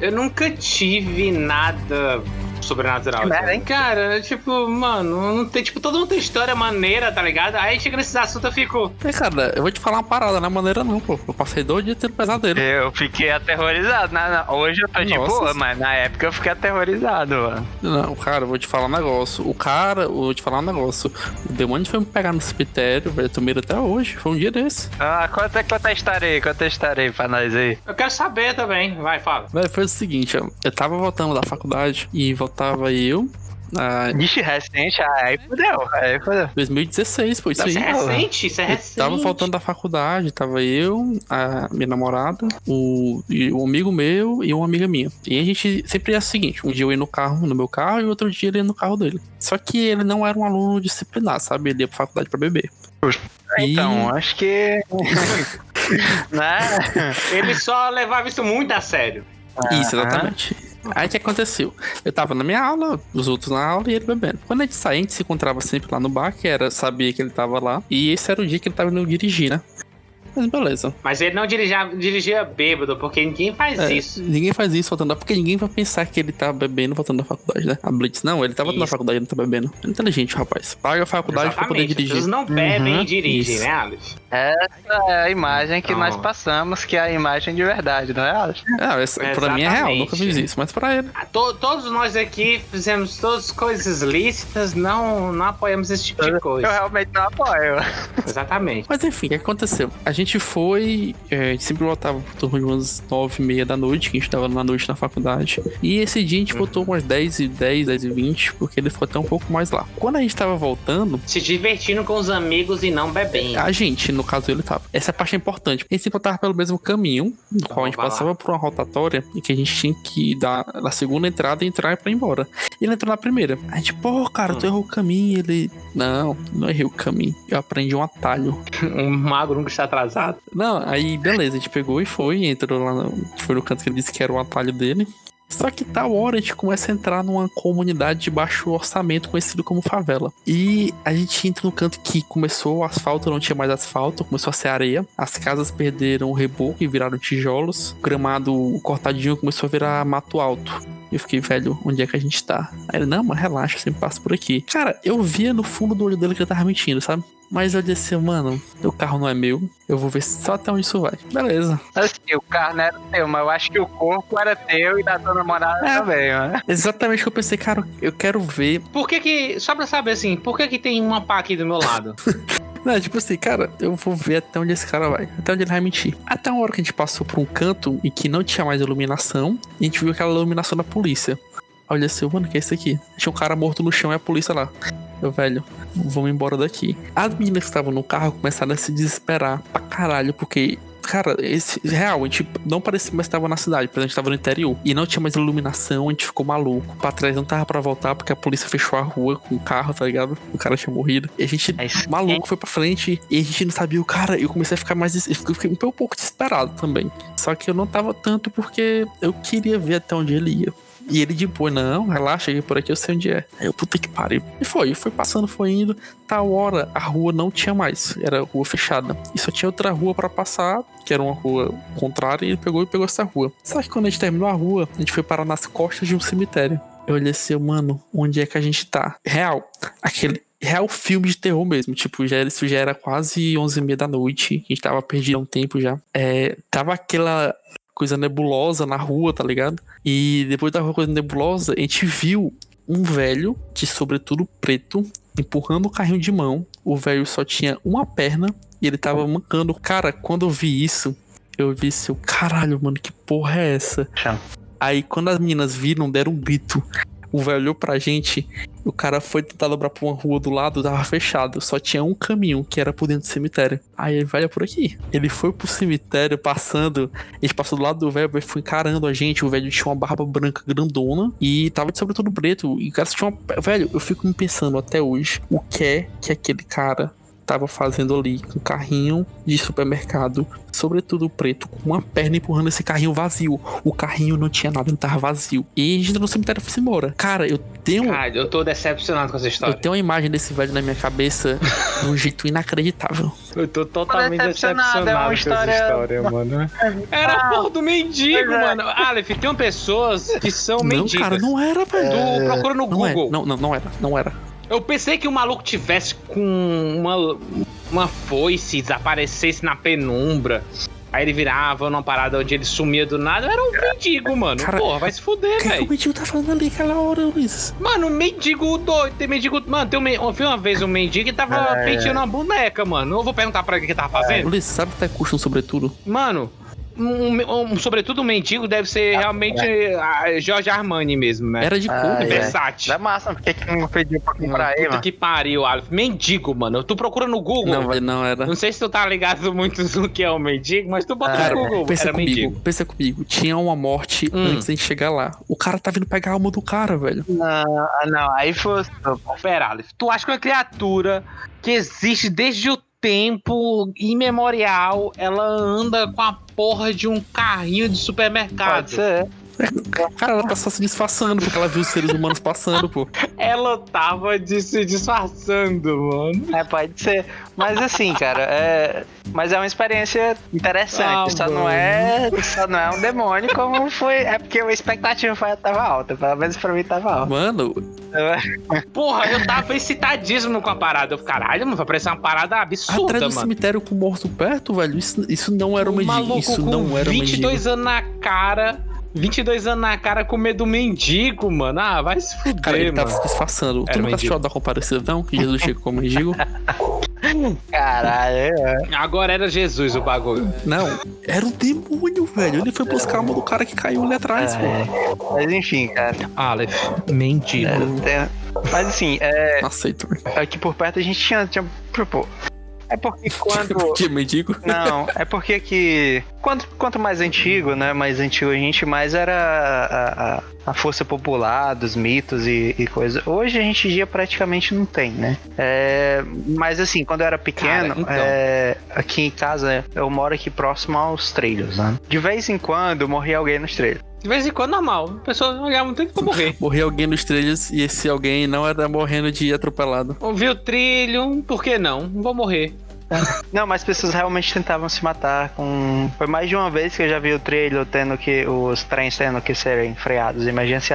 Eu nunca tive nada sobrenatural. Que merda, hein? Cara, tipo, mano, não tem, tipo, todo mundo tem história maneira, tá ligado? Aí chega nesses assuntos eu fico. É, cara, eu vou te falar uma parada, não é maneira não, pô. Eu passei dois dias tendo pesadelo. Eu fiquei aterrorizado. Na- na- hoje eu tô de Nossa. boa, mas na época eu fiquei aterrorizado, mano. Não, cara, eu vou te falar um negócio. O cara, eu vou te falar um negócio. O demônio foi me pegar no cemitério, velho. Eu tô medo até hoje. Foi um dia desse. Ah, conta, conta a história aí, conta a história aí pra nós aí. Eu quero saber também. Vai, fala. Velho, foi o seguinte, ó. Eu tava voltando da faculdade e voltava eu. Ah, Ixi, recente, aí fudeu, aí fudeu. 2016, pô, isso Isso é aí. recente, isso é Eu recente. tava voltando da faculdade, tava eu, a minha namorada, o, e um amigo meu e uma amiga minha. E a gente sempre ia o seguinte: um dia eu ia no carro, no meu carro, e outro dia ele ia no carro dele. Só que ele não era um aluno disciplinar, sabe? Ele ia pra faculdade pra beber. E- Então, acho que. né? Ele só levava isso muito a sério. Isso, exatamente. Aí o que aconteceu? Eu tava na minha aula, os outros na aula e ele bebendo. Quando a gente saía, a gente se encontrava sempre lá no bar, que era, sabia que ele tava lá. E esse era o dia que ele tava indo dirigir, né? Mas beleza. Mas ele não dirigia, dirigia bêbado, porque ninguém faz É, isso. Ninguém faz isso voltando da porque ninguém vai pensar que ele tá bebendo voltando da faculdade, né? A Blitz, não, ele tava na Isso. faculdade e não tá bebendo. É inteligente, rapaz. Paga a faculdade pra poder Exatamente. As dirigir. pessoas não bebem Uhum, e dirigem, isso. né, Alex? Essa é a imagem que Não. nós passamos, que é a imagem de verdade, não é, Alex? Ah, essa, pra mim é real, Exatamente. nunca fiz isso, mas pra ele. Ah, to- todos nós aqui fizemos todas coisas lícitas, não, não apoiamos esse tipo de Eu coisa. realmente não apoio. Exatamente. Mas enfim, o que aconteceu? A gente gente foi, é, a gente sempre voltava por torno de umas nove e meia da noite, que a gente tava na noite na faculdade. E esse dia a gente voltou umas 10 e 10, 10 e 20, porque ele ficou até um pouco mais lá. Quando a gente tava voltando, Se divertindo com os amigos e não bebendo. a gente, no caso ele tava. Essa parte é importante. A gente sempre voltava pelo mesmo caminho, no qual a gente passava por uma rotatória e que a gente tinha que dar na segunda entrada e entrar pra ir embora. Ele entrou na primeira. A gente, pô, cara, tu errou o caminho. Ele, não, não errei o caminho. Eu aprendi um atalho. Um mago nunca está atrasado. Não, aí beleza, a gente pegou e foi, entrou lá, no, foi no canto que ele disse que era o atalho dele. Só que tal hora a gente começa a entrar numa comunidade de baixo orçamento conhecido como favela. E a gente entra no canto que começou o asfalto, não tinha mais asfalto, começou a ser areia. As casas perderam o reboco e viraram tijolos. O gramado cortadinho começou a virar mato alto. Eu fiquei, velho, onde é que a gente tá? Aí ele, não, mas relaxa, eu sempre passo por aqui. Cara, eu via no fundo do olho dele que ele tava mentindo, sabe? Mas eu disse, mano, o carro não é meu. Eu vou ver só até onde isso vai. Beleza. Assim, o carro não era teu, mas eu acho que o corpo era teu e da tua namorada É. também, mano. Exatamente o que eu pensei, cara, eu quero ver. Por que que, só pra saber assim, por que que tem uma pá aqui do meu lado? Não, tipo assim, cara, eu vou ver até onde esse cara vai. Até onde ele vai mentir. Até uma hora que a gente passou por um canto e que não tinha mais iluminação. E a gente viu aquela iluminação da polícia. Olhei assim, mano, que é isso aqui? Tinha um cara morto no chão e a polícia lá. Eu, velho, vamos embora daqui. As meninas que estavam no carro começaram a se desesperar pra caralho, porque. Cara, esse real, a gente não parecia mais estava na cidade, porque a gente tava no interior. E não tinha mais iluminação, a gente ficou maluco. Pra trás não tava pra voltar, porque a polícia fechou a rua com o carro, tá ligado? O cara tinha morrido. E a gente, É maluco, foi pra frente. E a gente não sabia o cara. Eu comecei a ficar mais. Eu fiquei um pouco desesperado também. Só que eu não tava tanto porque eu queria ver até onde ele ia. E ele de boa, não, relaxa, por aqui, eu sei onde é. Aí eu, puta que pariu. E foi, foi passando, foi indo. Tal hora, a rua não tinha mais, era rua fechada. E só tinha outra rua pra passar, que era uma rua contrária, e ele pegou e pegou essa rua. Só que quando a gente terminou a rua, a gente foi parar nas costas de um cemitério. Eu olhei assim, mano, onde é que a gente tá? Real, aquele real filme de terror mesmo. Tipo, já, isso já era quase 11 e meia da noite. A gente tava perdido há um tempo já. É, tava aquela coisa nebulosa na rua, tá ligado? E depois da coisa nebulosa, a gente viu um velho de sobretudo preto empurrando o carrinho de mão. O velho só tinha uma perna e ele tava mancando. Cara, quando eu vi isso, eu disse, caralho, mano, que porra é essa? Aí quando as meninas viram, deram um grito. O velho olhou pra gente, o cara foi tentar dobrar pra uma rua do lado, tava fechado. Só tinha um caminho, que era por dentro do cemitério. Aí ele vai por aqui. Ele foi pro cemitério passando. Gente passou do lado do velho, velho foi encarando a gente. O velho tinha uma barba branca grandona e tava de sobretudo preto. E o cara tinha uma. Velho, eu fico me pensando até hoje o que é que aquele cara tava fazendo ali com um carrinho de supermercado, sobretudo preto, com uma perna empurrando esse carrinho vazio. O carrinho não tinha nada, ele tava vazio. E a gente no cemitério foi embora. Cara, eu tenho. Cara, eu tô decepcionado com essa Eu história. tenho uma imagem desse velho na minha cabeça de um jeito inacreditável. Eu tô totalmente decepcionado, decepcionado é uma com história- essa história, mano. Era a porra do mendigo, é. mano. Aleph, tem pessoas que são não, mendigas. cara, não era, velho. Tu procura no Não, é, Google. não, não, não era, não era. Eu pensei que o maluco tivesse com uma, uma foice, desaparecesse na penumbra. Aí ele virava numa parada onde ele sumia do nada. Era um mendigo, mano. Cara, Porra, vai se fuder, O que, que o velho. mendigo tá falando ali aquela hora, Luiz? Mano, mendigo doido. Tem mendigo. Mano, tem um, eu vi uma vez um mendigo que tava É. penteando uma boneca, mano. Eu vou perguntar pra ele o que ele tava fazendo. Luiz, sabe o que tá custando sobretudo? Mano, um, um- um- sobretudo um mendigo deve ser realmente a Jorge Armani mesmo, né? Era de Ah, cor, é. velho. Versátil. É massa, por que que não pediu pra comprar aí, Puta mano? que pariu, Aleph. Mendigo, mano. Tu procura no Google. Não, não era. Não sei se tu tá ligado muito no que é o mendigo, mas tu bota Cara, no Google. pensa Era comigo, mendigo. pensa comigo. Tinha uma morte Hum. antes gente chegar lá. O cara tá vindo pegar a alma do cara, velho. Não, ah, não, aí foi. Pera, Aleph. Tu acha que uma criatura que existe desde o tempo imemorial, ela anda com a porra de um carrinho de supermercado? Pode ser. Cara, ela tá só se disfarçando porque ela viu os seres humanos passando, pô. Ela tava de se disfarçando, mano. É, pode ser. Mas assim, cara, é. Mas é uma experiência interessante. Ah, só não é. Só não é um demônio como foi. É porque a expectativa foi, tava alta. Pelo menos pra mim tava alta. Mano, Porra, eu tava excitadíssimo com a parada. Eu, caralho, mano, vai parecer uma parada absurda, atrás do mano. cemitério com morto perto, velho, isso, isso não era um Um mendigo. maluco Isso com não era um mendigo. 22 anos na cara. 22 anos na cara com medo do mendigo, mano. Ah, vai se fuder, Cara, ele mano. tava se disfarçando. Era Tu nunca assistiu a da comparação, não? Que Jesus chega como mendigo? Caralho, é. Agora era Jesus o bagulho. Não, era um demônio, velho. Ele foi buscar a mão do cara que caiu ali atrás, pô. É. Mas enfim, cara. Aleph, mendigo. é, tem- Mas assim, é, aceito, velho. aqui por perto a gente tinha. tinha pô, é porque quando. Que mendigo? Não, é porque que. Quanto, quanto mais antigo, né? Mais antigo a gente, mais era a, a, a força popular dos mitos e, e coisa. Hoje a gente dia praticamente não tem, né? É, mas assim, quando eu era pequeno, Cara, então. é, aqui em casa, eu moro aqui próximo aos trilhos, né? De vez em quando morria alguém nos trilhos. De vez em quando, normal. A pessoa olhava muito tempo pra morrer. Morreu alguém nos trilhos e esse alguém não era morrendo de atropelado. Ouviu o trilho, por que não? Não vou morrer. Não, mas pessoas realmente tentavam se matar com. Foi mais de uma vez que eu já vi o trilho tendo que. os trens tendo que serem freados.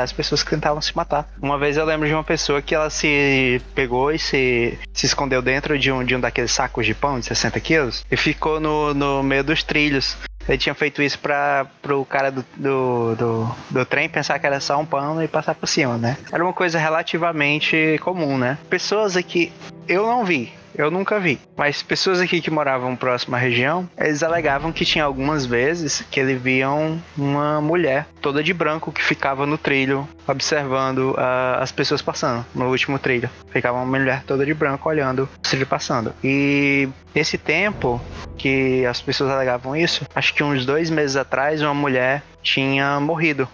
As pessoas que tentavam se matar. Uma vez eu lembro de uma pessoa que ela se pegou e se, se escondeu dentro de um, de um daqueles sacos de pão de 60 quilos e ficou no, no meio dos trilhos. Ele tinha feito isso para pro cara do, do, do, do trem pensar que era só um pano e passar por cima, né? Era uma coisa relativamente comum, né? Pessoas aqui. Eu não vi, eu nunca vi. Mas pessoas aqui que moravam próximo à região, eles alegavam que tinha algumas vezes que eles viam uma mulher toda de branco que ficava no trilho observando ah, as pessoas passando no último trilho. Ficava uma mulher toda de branco olhando o trilho passando. E esse tempo que as pessoas alegavam isso, acho que uns dois meses atrás uma mulher tinha morrido.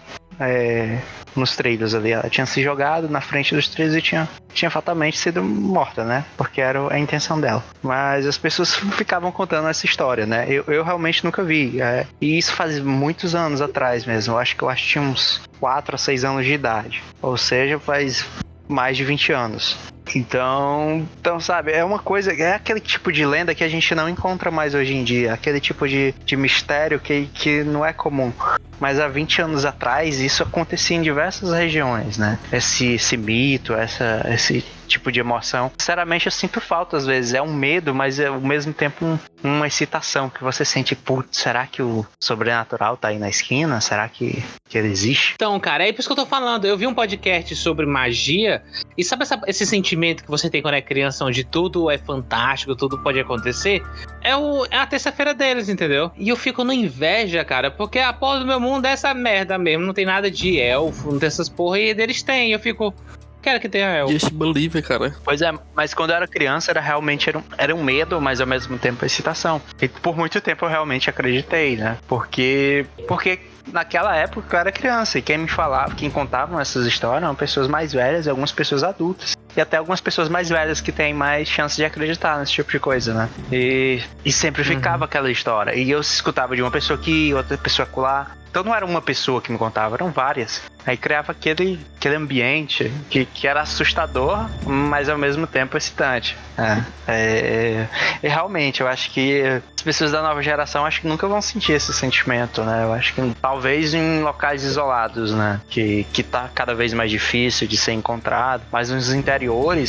É, nos trilhos ali, ela tinha se jogado na frente dos trilhos e tinha, tinha fatalmente sido morta, né? Porque era a intenção dela. Mas as pessoas ficavam contando essa história, né? Eu, eu realmente nunca vi. é, e isso faz muitos anos atrás mesmo. Eu acho que eu acho que tinha uns 4 a 6 anos de idade. Ou seja, faz mais de 20 anos. Então, então, sabe, é uma coisa, é aquele tipo de lenda que a gente não encontra mais hoje em dia, aquele tipo de, de mistério que, que não é comum. Mas há 20 anos atrás isso acontecia em diversas regiões, né? Esse, esse mito, essa, esse tipo de emoção. Sinceramente, eu sinto falta às vezes. É um medo, mas é ao mesmo tempo um- uma excitação que você sente, putz, será que o sobrenatural tá aí na esquina? Será que, que ele existe? Então, cara, é por isso que eu tô falando. Eu vi um podcast sobre magia. E sabe essa- esse sentimento que você tem quando é criança, onde tudo é fantástico, tudo pode acontecer? É, o, é a terça-feira deles, entendeu? E eu fico no inveja, cara, porque a porra do meu mundo é essa merda mesmo. Não tem nada de elfo, não tem essas porra. E deles tem. E eu fico. Quero que tenha elfo. Just believe, cara. Pois é, mas quando eu era criança era realmente era um, era um medo, mas ao mesmo tempo excitação. E por muito tempo eu realmente acreditei, né? Porque porque naquela época eu era criança e quem me falava, quem contavam essas histórias eram pessoas mais velhas e algumas pessoas adultas. E até algumas pessoas mais velhas que têm mais chance de acreditar nesse tipo de coisa, né? E, e sempre ficava aquela história. E eu escutava de uma pessoa aqui, outra pessoa lá. Então não era uma pessoa que me contava, eram várias. Aí criava aquele, aquele ambiente que, que era assustador, mas ao mesmo tempo excitante. É, é, e realmente, eu acho que as pessoas da nova geração acho que nunca vão sentir esse sentimento, né? Eu acho que talvez em locais isolados, né? Que, que tá cada vez mais difícil de ser encontrado. Mas nos interiores,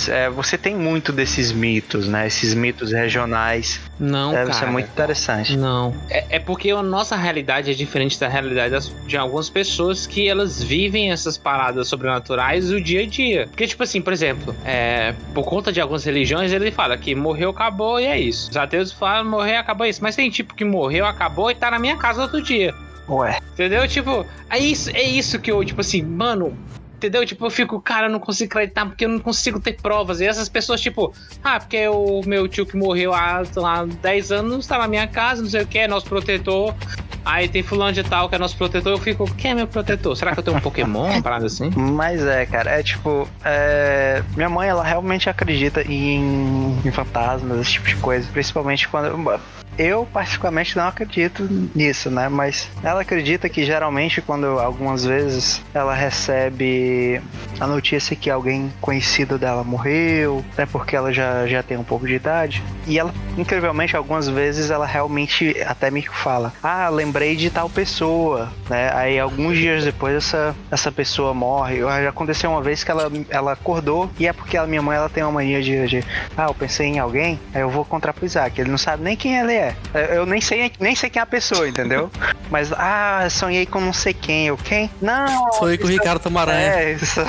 é, você tem muito desses mitos, né? Esses mitos regionais. Não, Deve cara. ser muito interessante. Não. É, é porque a nossa realidade é diferente da realidade das- de algumas pessoas que elas vivem essas paradas sobrenaturais o dia a dia. Porque, tipo assim, por exemplo, é, por conta de algumas religiões, ele fala que morreu, acabou e é isso. Os ateus falam morreu, acabou é isso. Mas tem tipo que morreu, acabou e tá na minha casa outro dia. Ué. Entendeu? Tipo, é isso, é isso que eu, tipo assim, mano. Entendeu? Tipo, eu fico, cara, não consigo acreditar porque eu não consigo ter provas. E essas pessoas, tipo, ah, porque o meu tio que morreu há, sei lá, 10 anos tá na minha casa, não sei o que, é nosso protetor. Aí tem fulano de tal que é nosso protetor. Eu fico, quem é meu protetor? Será que eu tenho um Pokémon? Uma parada assim? Mas é, cara, é tipo. é, Minha mãe, ela realmente acredita em, em fantasmas, esse tipo de coisa. Principalmente quando. Eu, particularmente, não acredito nisso, né? Mas ela acredita que geralmente, quando algumas vezes ela recebe a notícia que alguém conhecido dela morreu, né? Porque ela já, já tem um pouco de idade. E ela, incrivelmente, algumas vezes ela realmente até me fala: Ah, lembrei de tal pessoa, né? Aí alguns dias depois essa, essa pessoa morre. Já aconteceu uma vez que ela, ela acordou e é porque a minha mãe ela tem uma mania de, de Ah, eu pensei em alguém, aí eu vou pro Isaac. Ele não sabe nem quem ele é. É. Eu nem sei, nem sei quem é a pessoa, entendeu? Mas, ah, sonhei com não sei quem. Eu, quem? Não. Sonhei com o Ricardo Tamaranha. É, isso.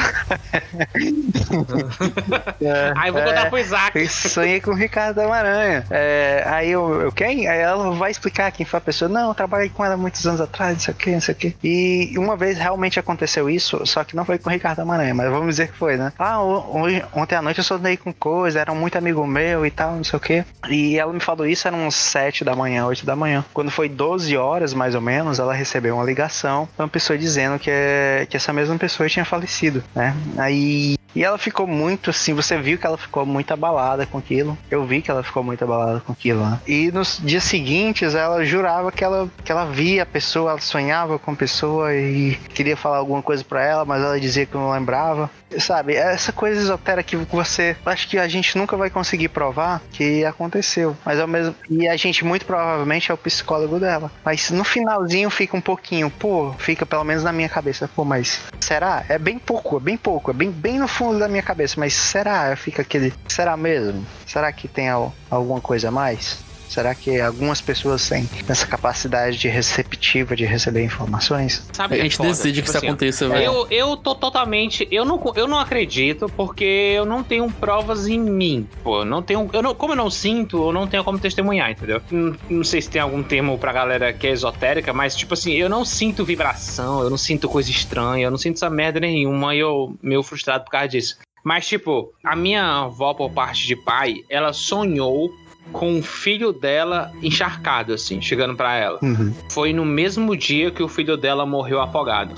é, aí vou contar é, pro Isaac. Sonhei com o Ricardo Tamaranha. É, aí eu, eu, quem? Aí ela vai explicar quem foi a pessoa. Não, eu trabalhei com ela muitos anos atrás, não sei o que, não sei o que. E uma vez realmente aconteceu isso, só que não foi com o Ricardo Tamaranha, mas vamos dizer que foi, né? Ah, hoje, ontem à noite eu sonhei com coisa, era muito amigo meu e tal, não sei o que. E ela me falou isso, eram uns 7 da manhã, 8 da manhã. Quando foi 12 horas, mais ou menos, ela recebeu uma ligação de uma pessoa dizendo que, é, que essa mesma pessoa tinha falecido, né? Aí e ela ficou muito assim, você viu que ela ficou muito abalada com aquilo. Eu vi que ela ficou muito abalada com aquilo. Né? E nos dias seguintes ela jurava que ela, que ela via a pessoa, ela sonhava com a pessoa e queria falar alguma coisa para ela, mas ela dizia que não lembrava. Sabe, essa coisa esotérica que você. Acho que a gente nunca vai conseguir provar que aconteceu. Mas ao mesmo. E a gente muito provavelmente é o psicólogo dela. Mas no finalzinho fica um pouquinho, pô, fica pelo menos na minha cabeça, pô, mas será? É bem pouco, é bem pouco, é bem, bem no fundo da minha cabeça, mas será? Fica aquele. Será mesmo? Será que tem alguma coisa a mais? Será que algumas pessoas têm essa capacidade de receptiva de receber informações? Sabe a gente foda, decide tipo que isso assim, aconteça, velho. Eu, eu tô totalmente. Eu não, eu não acredito porque eu não tenho provas em mim. Pô, não tenho. Eu não, como eu não sinto, eu não tenho como testemunhar, entendeu? Não, não sei se tem algum termo pra galera que é esotérica, mas tipo assim, eu não sinto vibração, eu não sinto coisa estranha, eu não sinto essa merda nenhuma e eu meio frustrado por causa disso. Mas, tipo, a minha avó, por parte de pai, ela sonhou com o filho dela encharcado, assim, chegando para ela. Uhum. Foi no mesmo dia que o filho dela morreu afogado.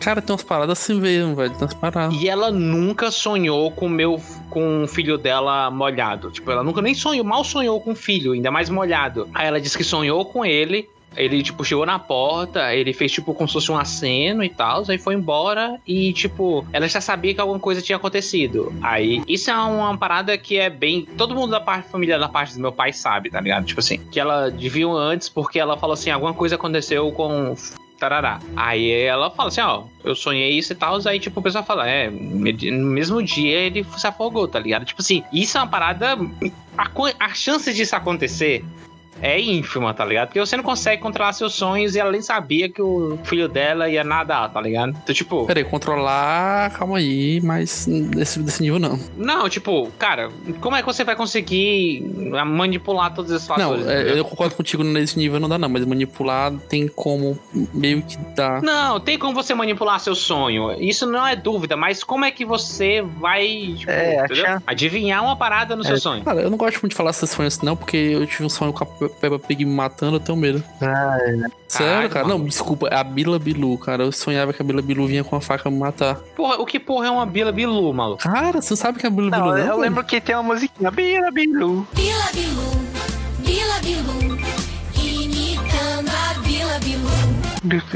Cara, tem umas paradas assim mesmo, velho. Tem umas paradas. E ela nunca sonhou com meu com o filho dela molhado. Tipo, ela nunca nem sonhou, mal sonhou com o filho, ainda mais molhado. Aí ela disse que sonhou com ele ele, tipo, chegou na porta, ele fez, tipo, como se fosse um aceno e tal, aí foi embora e, tipo, ela já sabia que alguma coisa tinha acontecido. Aí, isso é uma parada que é bem. Todo mundo da parte família da parte do meu pai sabe, tá ligado? Tipo assim, que ela viu antes porque ela falou assim: alguma coisa aconteceu com tarará. Aí ela fala assim, ó, eu sonhei isso e tal, aí tipo o pessoal fala, é, no mesmo dia ele se afogou, tá ligado? Tipo assim, isso é uma parada, a, a chance disso acontecer é ínfima, tá ligado? Porque você não consegue controlar seus sonhos e ela nem sabia que o filho dela ia nadar, tá ligado? Então, tipo. Peraí, controlar, calma aí, mas desse, desse nível não. Não, tipo, cara, como é que você vai conseguir manipular todos esses fatores? Não, é, eu concordo contigo nesse nível não dá, não, mas manipular tem como meio que dar. Não, tem como você manipular seu sonho. Isso não é dúvida, mas como é que você vai, tipo, é, adivinhar uma parada no é, seu sonho? Cara, eu não gosto muito de falar esses sonhos, não, porque eu tive um sonho com a Peppa Pig me matando, eu tenho medo. Ah, é. Sério, cara? Não, desculpa, é a Bila Bilu, cara. Eu sonhava que a Bila Bilu vinha com a faca me matar. Porra, o que porra é uma Bila Bilu, maluco? Cara, você sabe que é a Bila Bilu não? Eu lembro que tem uma musiquinha, Bila Bilu. Bila Bilu, Bila Bilu, imitando a Bila Bilu.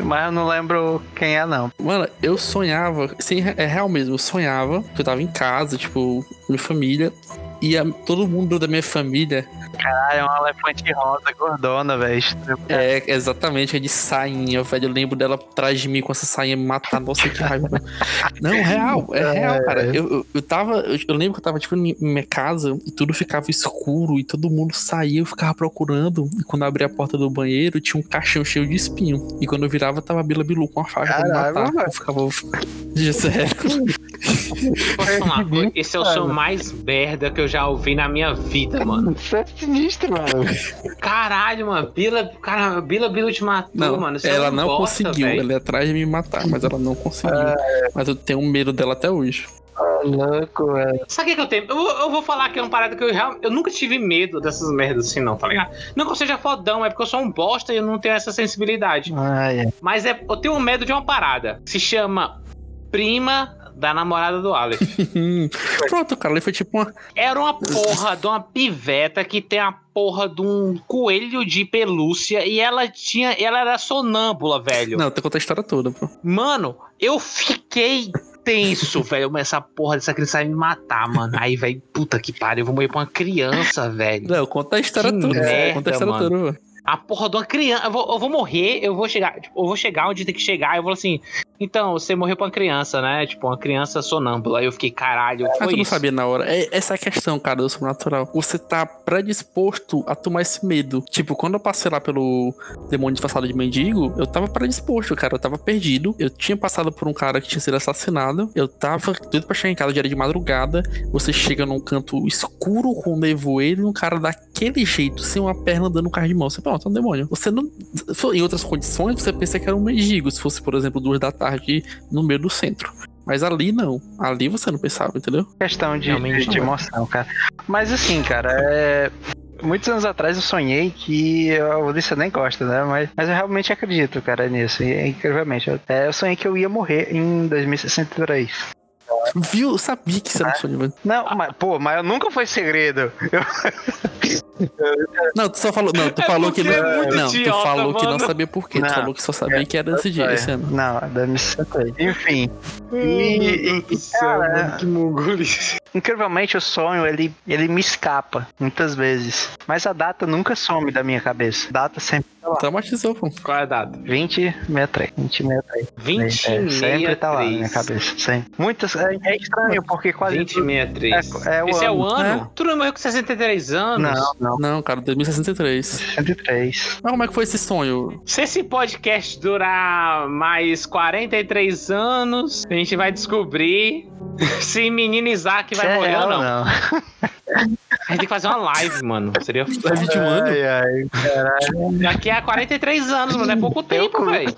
Mas eu não lembro quem é, não. Mano, eu sonhava, sim, é real mesmo, eu sonhava que eu tava em casa, tipo, minha família, e a, todo mundo da minha família. Caralho, é um elefante rosa gordona, velho. É, exatamente, é de sainha, velho. Eu lembro dela atrás de mim com essa sainha me matar. Nossa, que raiva. Não, real, é real, cara. Eu, eu, eu tava. Eu, eu, lembro que eu tava, tipo, em minha casa e tudo ficava escuro e todo mundo saía, eu ficava procurando. E quando eu abri a porta do banheiro, tinha um caixão cheio de espinho. E quando eu virava, tava a Bila Bilu com a faca Caralho, pra me matar. Mano. Eu ficava. Sério. Posso falar, esse é o som mais merda que eu já ouvi na minha vida, mano. É sinistro, mano. Caralho, mano. Bila, cara, Bila Bila te matou, não, mano. Isso ela não bosta, conseguiu. Véio. Ela é atrás de me matar, mas ela não conseguiu. É... Mas eu tenho medo dela até hoje. Ah, louco, velho. Sabe o que, eu tenho? Eu, eu, vou falar que é uma parada que eu, eu nunca tive medo dessas merdas assim, não, tá ligado? Não que eu seja fodão, é porque eu sou um bosta e eu não tenho essa sensibilidade. Ah, é. Mas é, eu tenho medo de uma parada. Se chama Prima da namorada do Aleph. Pronto, cara, ele foi tipo uma. Era uma porra de uma piveta que tem a porra de um coelho de pelúcia e ela tinha. Ela era sonâmbula, velho. Não, tem que contar a história toda, pô. Mano, eu fiquei tenso, velho. Mas essa porra dessa criança vai me matar, mano. Aí, velho, puta que pariu, eu vou morrer pra uma criança, velho. Não, conta a história que toda. Merda, conta a história mano. toda, a porra de uma criança. Eu vou, eu vou morrer, eu vou chegar. Tipo, eu vou chegar onde tem que chegar. Eu vou assim. Então, você morreu pra uma criança, né? Tipo, uma criança sonâmbula. Aí eu fiquei, caralho. Mas tu não isso. sabia na hora. É, essa é a questão, cara, do sobrenatural. Você tá predisposto a tomar esse medo. Tipo, quando eu passei lá pelo demônio disfarçado de mendigo, eu tava predisposto, cara. Eu tava perdido. Eu tinha passado por um cara que tinha sido assassinado. Eu tava doido pra chegar em casa, já era de madrugada. Você chega num canto escuro com nevoeiro e um cara daquele jeito, sem uma perna dando um carro de mão. Você, pronto, é um demônio. Você não. Em outras condições, você pensa que era um mendigo. Se fosse, por exemplo, duas da tarde no meio do centro. Mas ali não. Ali você não pensava, entendeu? questão de, Realmente de, de emoção, cara. Mas assim, cara, é... Muitos anos atrás eu sonhei que a Ulisses nem gosta, né? Mas, mas eu realmente acredito, cara, nisso. E, incrivelmente. Eu, é, eu sonhei que eu ia morrer em 2063. Viu? Eu sabia que isso era um sonho, mano. Não, mas, pô, mas nunca foi segredo. Eu, Não, tu só falou. Não, tu É falou que não. é muito não, idiota, tu falou que não mano. sabia por quê. Não. Tu falou que só sabia que era esse dia, esse ano. Não, 2063. Enfim. Meu E, do céu, cara, mano, que mongolice. Incrivelmente o sonho ele, ele me escapa muitas vezes. Mas a data nunca some da minha cabeça. A data sempre tá lá. Traumatizou, pô. Qual é a data? 2063. 2063. 20 É, sempre tá lá na minha cabeça. Sempre. Muitas. É, é estranho, porque quase. 2063. É- é o Esse é o ano. ano? Tu não morreu com 63 anos? Não, não. Não, cara, 2063. 103. Mas como é que foi esse sonho? Se esse podcast durar mais 43 anos, a gente vai descobrir se menino Isaac vai é morrer ou não. A gente tem que fazer uma live, mano. Seria Live de um ano? Ai, ai, caralho. Daqui a 43 anos, mano. É pouco tempo, velho.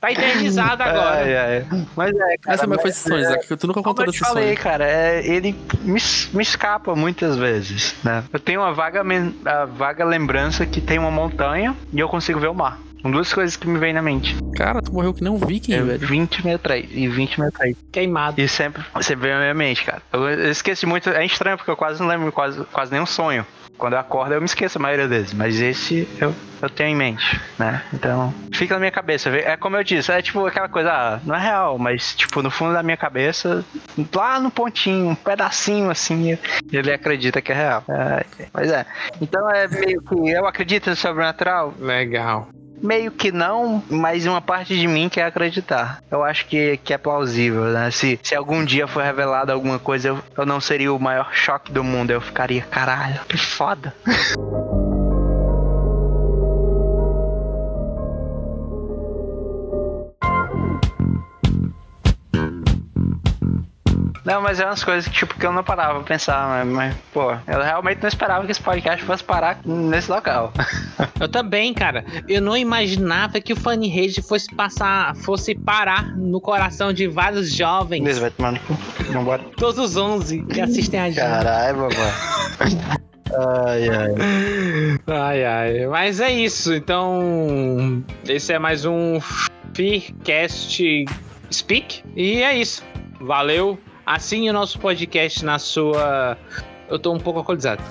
Tá eternizado agora. Ai, ai. Mas é, cara. Como é mas- esse sonho, Isaac? Que tu nunca Como contou eu desse te falei, cara, é, ele me, me escapa muitas vezes, né? Eu tenho uma vaga, a vaga lembrança que tem uma montanha e eu consigo ver o mar. São duas coisas que me vêm na mente. Cara, tu morreu que nem um viking, É velho. 2063 e 2063. Queimado. E sempre você vê na minha mente, cara. Eu, eu esqueci muito, é estranho porque eu quase não lembro quase, quase nenhum sonho. Quando eu acordo eu me esqueço a maioria vezes, mas esse eu, eu tenho em mente, né? Então, fica na minha cabeça. É como eu disse, é tipo aquela coisa, ah, não é real, mas tipo, no fundo da minha cabeça, lá no pontinho, um pedacinho assim, ele acredita que é real. É, mas é. Então é meio que eu acredito no sobrenatural, Legal. Meio que não, mas uma parte de mim quer acreditar. Eu acho que, que é plausível, né? Se, se algum dia for revelado alguma coisa, eu, eu não seria o maior choque do mundo. Eu ficaria, caralho, que foda. Não, mas é umas coisas que, tipo, que eu não parava pra pensar, mas, mas, pô, eu realmente não esperava que esse podcast fosse parar nesse local. Eu também, cara. Eu não imaginava que o Funny Rage fosse passar, fosse parar no coração de vários jovens. Beleza, vai tomar no cu. Vambora. Todos os 11 que assistem a gente. Caralho, babá. Ai, ai. Ai, ai. Mas é isso. Então, esse é mais um Fearcast Speak. E é isso. Valeu. Assine o nosso podcast na sua. Eu tô um pouco alcoolizado.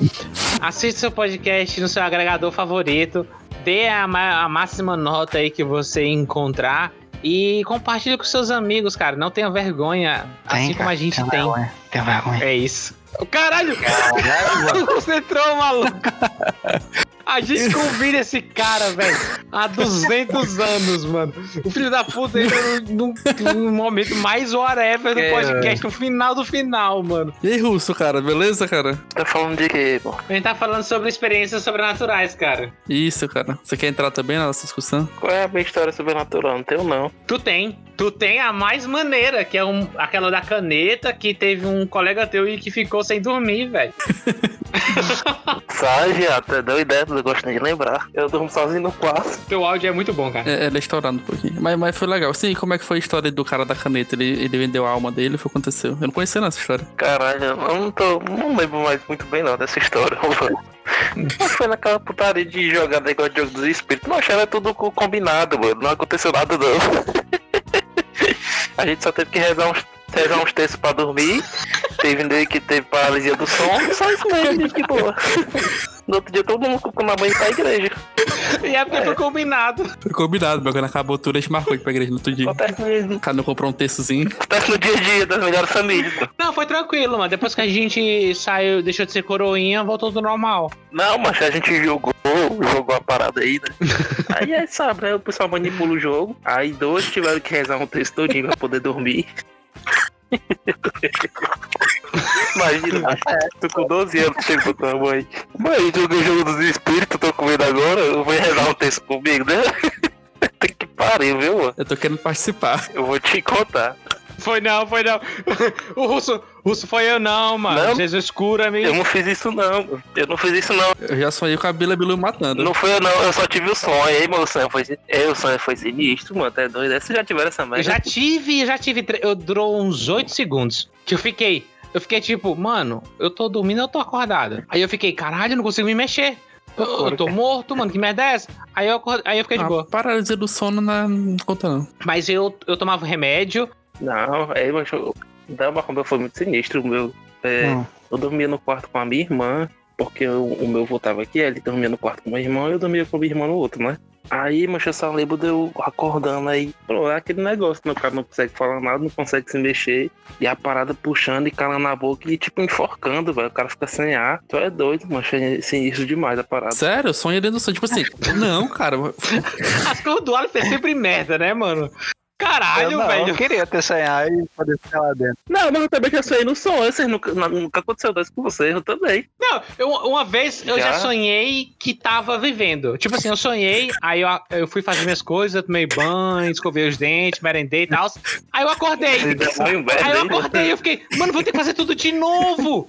Assista seu podcast no seu agregador favorito. Dê a, a máxima nota aí que você encontrar. E compartilhe com seus amigos, cara. Não tenha vergonha. assim como a gente tem. Vergonha, tem vergonha. É isso. Caralho! Caralho, Você entrou, maluco. A gente convida esse cara, velho, há 200 anos, mano. O filho da puta entra no momento mais whatever do É. podcast, no final do final, mano. E aí, Russo, cara, beleza, cara? Tá falando de quê, pô? A gente tá falando sobre experiências sobrenaturais, cara. Isso, cara. Você quer entrar também nessa discussão? Qual é a minha história sobrenatural? Não tenho, não. Tu tem. Tu tem a mais maneira, que é um, aquela da caneta, que teve um colega teu e que ficou sem dormir, velho. Sai, viado, deu ideia, eu gosto nem de lembrar. Eu durmo sozinho no quarto. Teu áudio é muito bom, cara. É, ele é estourado um pouquinho. Mas, mas foi legal. Sim, como é que foi a história do cara da caneta? Ele, ele vendeu a alma dele, foi o que aconteceu. Eu não conhecia não essa história. Caralho, eu não tô. Não lembro mais muito bem não dessa história, mano. Mas foi naquela putaria de jogar negócio de jogo dos espíritos. Não, era tudo co- combinado, mano. Não aconteceu nada não. A gente só teve que rezar uns, rezar uns textos pra dormir. Teve um que teve paralisia do som. Só isso mesmo, gente, de boa. No outro dia todo mundo na banho pra igreja. E é porque foi combinado. Foi combinado, mas quando acabou tudo, a gente marcou de ir pra igreja no outro dia. Acontece mesmo. Cada um comprou um textozinho. Acontece no dia a dia das melhores famílias. Não, foi tranquilo, mano. Depois que a gente saiu, deixou de ser coroinha, voltou tudo normal. Não, mas a gente jogou, jogou a parada aí, né? Aí é, sabe, né? O pessoal manipula o jogo. Aí dois tiveram que rezar um texto todinho pra poder dormir. Imagina, tu com 12 anos chega pra tua mãe. Mãe, joguei o jogo dos espíritos, tô com medo agora, eu vou rezar um texto comigo, né? Tem que pariu, viu, mano? Eu tô querendo participar. Eu vou te contar. Foi não, foi não. O russo, russo foi eu não, mano. Não? Jesus cura-me. Eu não fiz isso não, mano. eu não fiz isso não. Eu já sonhei com a Bila Bilu matando. Não foi eu não, eu só tive o sonho. Aí meu sonho foi. É, o sonho foi sinistro, mano. Tá doido? Vocês já tiveram essa Eu merda? já tive, eu já tive. Eu durou uns 8 segundos. Que eu fiquei. Eu fiquei tipo, mano, eu tô dormindo, eu tô acordado. Aí eu fiquei, caralho, eu não consigo me mexer. Eu, eu tô morto, mano, que merda é essa? Aí eu, aí eu fiquei de boa. paralisia do sono na... não conta não. Mas eu, eu tomava remédio. Não, é, mas eu. O meu foi muito sinistro. O meu. é, Hum. Eu dormia no quarto com a minha irmã, porque o, o meu avô tava aqui, ele dormia no quarto com irmão e eu dormia com a minha irmã no outro, né? Aí, mas eu só lembro de eu acordando aí, pô, é aquele negócio, né? O cara não consegue falar nada, não consegue se mexer, e a parada puxando e calando a boca e tipo enforcando, velho. O cara fica sem ar. Tu é doido, mano. Achei sinistro demais a parada. Sério, eu sonhei dentro do sonho. Tipo assim, não, cara. As coisas do Aleph é sempre merda, né, mano? Caralho, eu, não, velho. eu queria ter sonhado e poder ficar lá dentro. Não, mas eu também já sonhei no sonho. Vocês nunca, nunca aconteceu isso com vocês, eu também. Não, eu, uma vez eu já? Já? sonhei que tava vivendo. Tipo assim, eu sonhei, aí eu, eu fui fazer minhas coisas, tomei banho, escovei os dentes, merendei e tal. Aí eu acordei. Aí eu acordei, eu fiquei, mano, vou ter que fazer tudo de novo.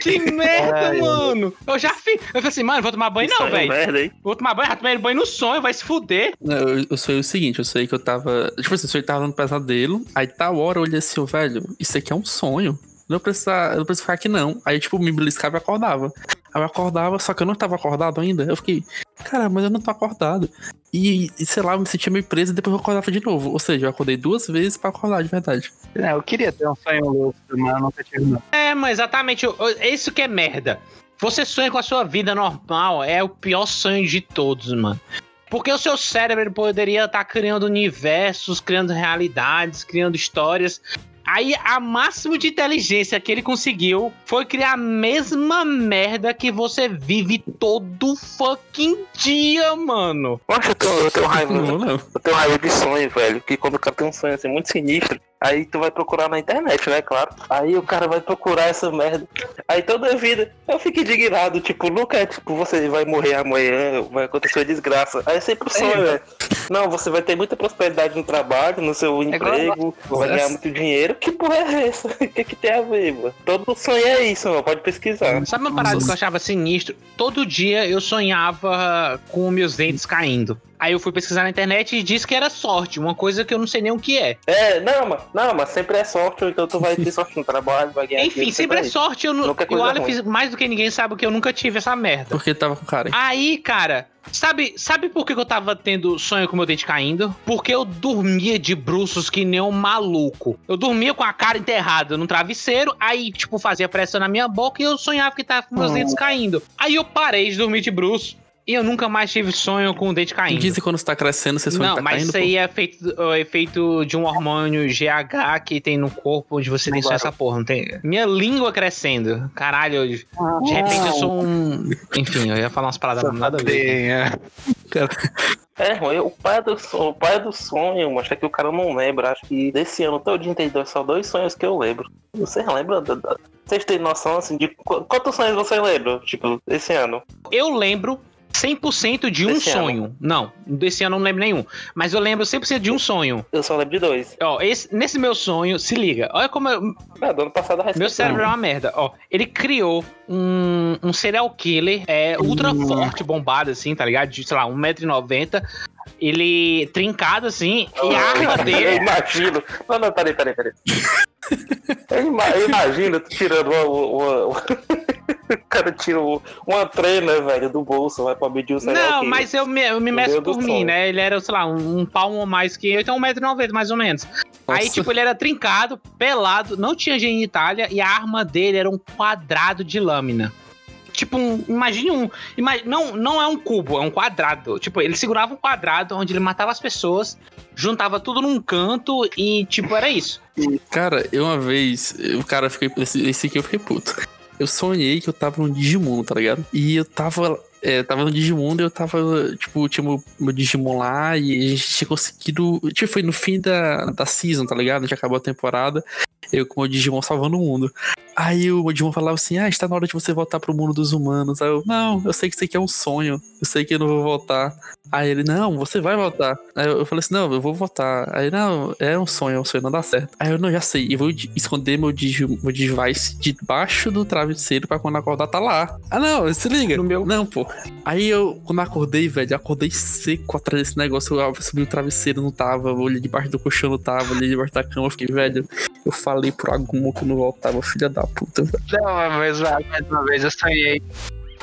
Que merda, Ai, mano. Eu já fiz. Eu falei assim, mano, vou tomar banho não, Sonho velho. Vou tomar banho, já tomei banho no sonho, vai se fuder. Não, Eu, eu sonhei o seguinte, eu sonhei que eu tava. Tipo assim, eu sonhei que tava no pesadelo. Aí tal hora eu olhei assim, ô, velho, isso aqui é um sonho. Não precisa, eu não preciso ficar aqui, não. Aí, tipo, me beliscava e acordava. Aí eu acordava, só que eu não tava acordado ainda. Eu fiquei, cara, mas eu não tô acordado. E, e, sei lá, eu me sentia meio preso e depois eu acordava de novo. Ou seja, eu acordei duas vezes pra acordar de verdade. Não, eu queria ter um sonho louco, mas eu nunca tive não. É, mas exatamente, é isso que é merda. Você sonha com a sua vida normal, é o pior sonho de todos, mano. Porque o seu cérebro poderia estar criando universos, criando realidades, criando histórias. Aí a máximo de inteligência que ele conseguiu foi criar a mesma merda que você vive todo fucking dia, mano. Poxa, eu tenho, eu tenho raiva. Não, não. Eu tenho raiva de sonho, velho. Que quando o cara tem um sonho assim muito sinistro, aí tu vai procurar na internet, né? Claro. Aí o cara vai procurar essa merda. Aí toda a vida eu fico indignado. Tipo, nunca é tipo, você vai morrer amanhã, vai acontecer uma desgraça. Aí é sempre o sonho, velho. Não, você vai ter muita prosperidade no trabalho, no seu igual emprego, vai ganhar muito dinheiro. Que porra é essa? O que, que tem a ver, mano? Todo sonho é isso, mano. Pode pesquisar. Sabe uma parada que eu achava sinistro? Todo dia eu sonhava com meus dentes caindo. Aí eu fui pesquisar na internet e disse que era sorte, uma coisa que eu não sei nem o que é. É, não, mas, não, mas sempre é sorte, então tu vai ter sorte no trabalho, vai ganhar Enfim, dinheiro, sempre é isso. sorte. Eu, nu- Nunca é e o coisa Aleph, mais do que ninguém, sabe que eu nunca tive essa merda. Porque tava com cara. Aí, cara, sabe, sabe por que eu tava tendo sonho com meu dente caindo? Porque eu dormia de bruços que nem um maluco. Eu dormia com a cara enterrada no travesseiro, aí, tipo, fazia pressão na minha boca e eu sonhava que tava com meus Hum. dentes caindo. Aí eu parei de dormir de bruço e eu nunca mais tive sonho com o dente caindo. Dizem que quando você tá crescendo, você sonha Não, tá mas caindo. isso aí é feito, é efeito de um hormônio GH que tem no corpo onde você tem só essa porra. Não tem... Minha língua crescendo. Caralho, eu- de repente eu sou um. Enfim, eu ia falar umas paradas nada a ver. pô. Cara, É, eu- o pai do sonho, o pai do sonho, mas é que o cara não lembra. Acho que desse ano todinho tem dois, só dois sonhos que eu lembro. Vocês lembram? da- da- Vocês têm noção assim de qu- quantos sonhos vocês lembram? Tipo, esse ano? Eu lembro 100% de um Desse ano. sonho. Não, desse ano eu não lembro nenhum. Mas eu lembro 100% de um sonho. Eu só lembro de dois. Ó, esse- nesse meu sonho, se liga. Olha como eu- Ah, do ano passado a meu respeito. cérebro é uma merda. Ó, ele criou um, um serial killer é, ultra forte, bombado, assim, tá ligado? De, sei lá, 1,90m. Ele trincado, assim, e a arma Eu dele. imagino. Não, não, peraí, peraí, peraí. Eu, ima- eu imagino tirando uma. uma- uma- O cara tira o- uma treina, velho, do bolso, vai pra medir o Não, mas eu me, eu me meço por mim, né? Ele era, sei lá, um, um palmo a mais que eu, então 1,90m mais ou menos. Aí, Nossa. tipo, ele era trincado, pelado, não tinha genitália e a arma dele era um quadrado de lâmina. tipo um. Imagine um. Ima, não, não é um cubo, é um quadrado. Tipo, ele segurava um quadrado onde ele matava as pessoas, juntava tudo num canto e, tipo, era isso. Cara, eu uma vez, o cara fiquei. Esse, esse aqui eu fiquei puto. Eu sonhei que eu tava no Digimon, tá ligado? E eu tava. É, tava no Digimon e eu tava, tipo, tinha meu, meu Digimon lá e a gente tinha conseguido. Tipo, foi no fim da, da season, tá ligado? A gente acabou a temporada. Eu com o Digimon salvando o mundo. Aí o Digimon falava assim: Ah, está na hora de você voltar pro mundo dos humanos. Aí eu, não, eu sei que isso aqui é um sonho. Eu sei que eu não vou voltar. Aí ele, não, você vai voltar. Aí eu, eu falei assim: não, eu vou voltar. Aí, não, é um sonho, é um sonho, não dá certo. Aí eu, não, já sei. Eu vou esconder meu, digi, meu device debaixo do travesseiro pra quando acordar tá lá. Ah, não, se liga. No meu. Não, pô. Aí eu, quando acordei, velho, acordei seco atrás desse negócio. Eu subi o travesseiro, não tava. Eu olhei debaixo do colchão, não tava. Olhei debaixo da cama. Eu fiquei, velho, eu falei pro Agumo que não voltava, filha da puta. Não, mas mais uma vez eu sonhei.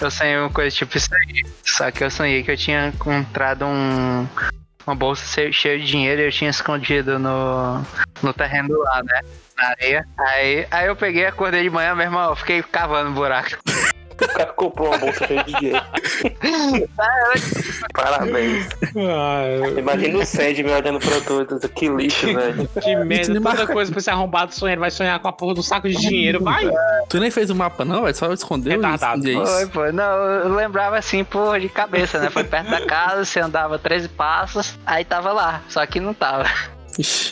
Eu sonhei uma coisa tipo isso aí. Só que eu sonhei que eu tinha encontrado um, uma bolsa cheia de dinheiro e eu tinha escondido no, no terreno lado, né? Na areia. Aí, aí eu peguei, acordei de manhã, meu irmão, eu fiquei cavando buraco. O cara comprou uma bolsa cheia de dinheiro. Parabéns. Imagina o Sandy me olhando pra tudo. Que lixo, velho. Que merda, toda coisa pra esse arrombado sonhar, ele vai sonhar com a porra do saco de dinheiro, vai. Tu nem fez o mapa, não, velho? Só escondeu é isso. Foi, foi. Não, eu lembrava assim, porra, de cabeça, né? Foi perto da casa, você andava 13 passos, aí tava lá. Só que não tava.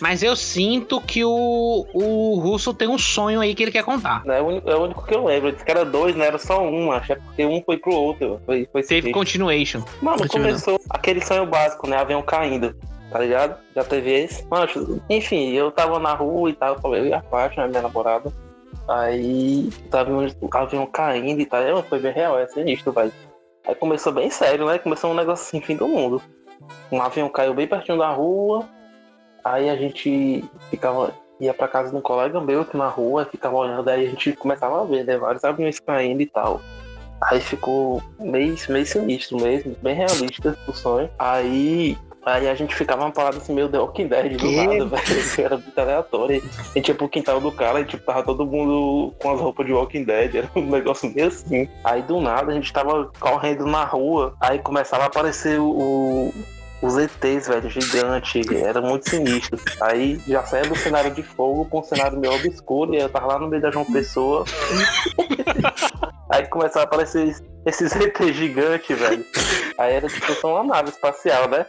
Mas eu sinto que o, o Russo tem um sonho aí que ele quer contar. É o único, é o único que eu lembro. Disse que era dois, não era só um. Acho que é porque um foi pro outro. Foi, foi Teve continuation. Mano, Continua. começou aquele sonho básico, né? Avião caindo. Tá ligado? Já teve esse. Mano, enfim, eu tava na rua e tal. Eu e a Paty, né, minha namorada. Aí tava um avião caindo e tal. É, Foi bem real, é sinistro, velho. Aí começou bem sério, né? Começou um negócio assim, fim do mundo. Um avião caiu bem pertinho da rua. Aí a gente ficava. Ia pra casa de um colega meu aqui na rua, ficava olhando, aí a gente começava a ver, né? Vários aviões caindo e tal. Aí ficou meio, meio sinistro mesmo, bem realista o sonho. Aí, aí a gente ficava uma parada assim, meio The Walking Dead do nada, velho. Era muito aleatório. A gente ia pro quintal do cara e tipo, tava todo mundo com as roupas de Walking Dead. Era um negócio meio assim. Aí do nada a gente tava correndo na rua, aí começava a aparecer o. os ETs, velho, gigante, era muito sinistro. Aí já saía do cenário de fogo pra um cenário meio obscuro, e eu tava lá no meio da João Pessoa. Aí começava a aparecer esses ETs gigantes, velho. Aí era tipo só uma nave espacial, né?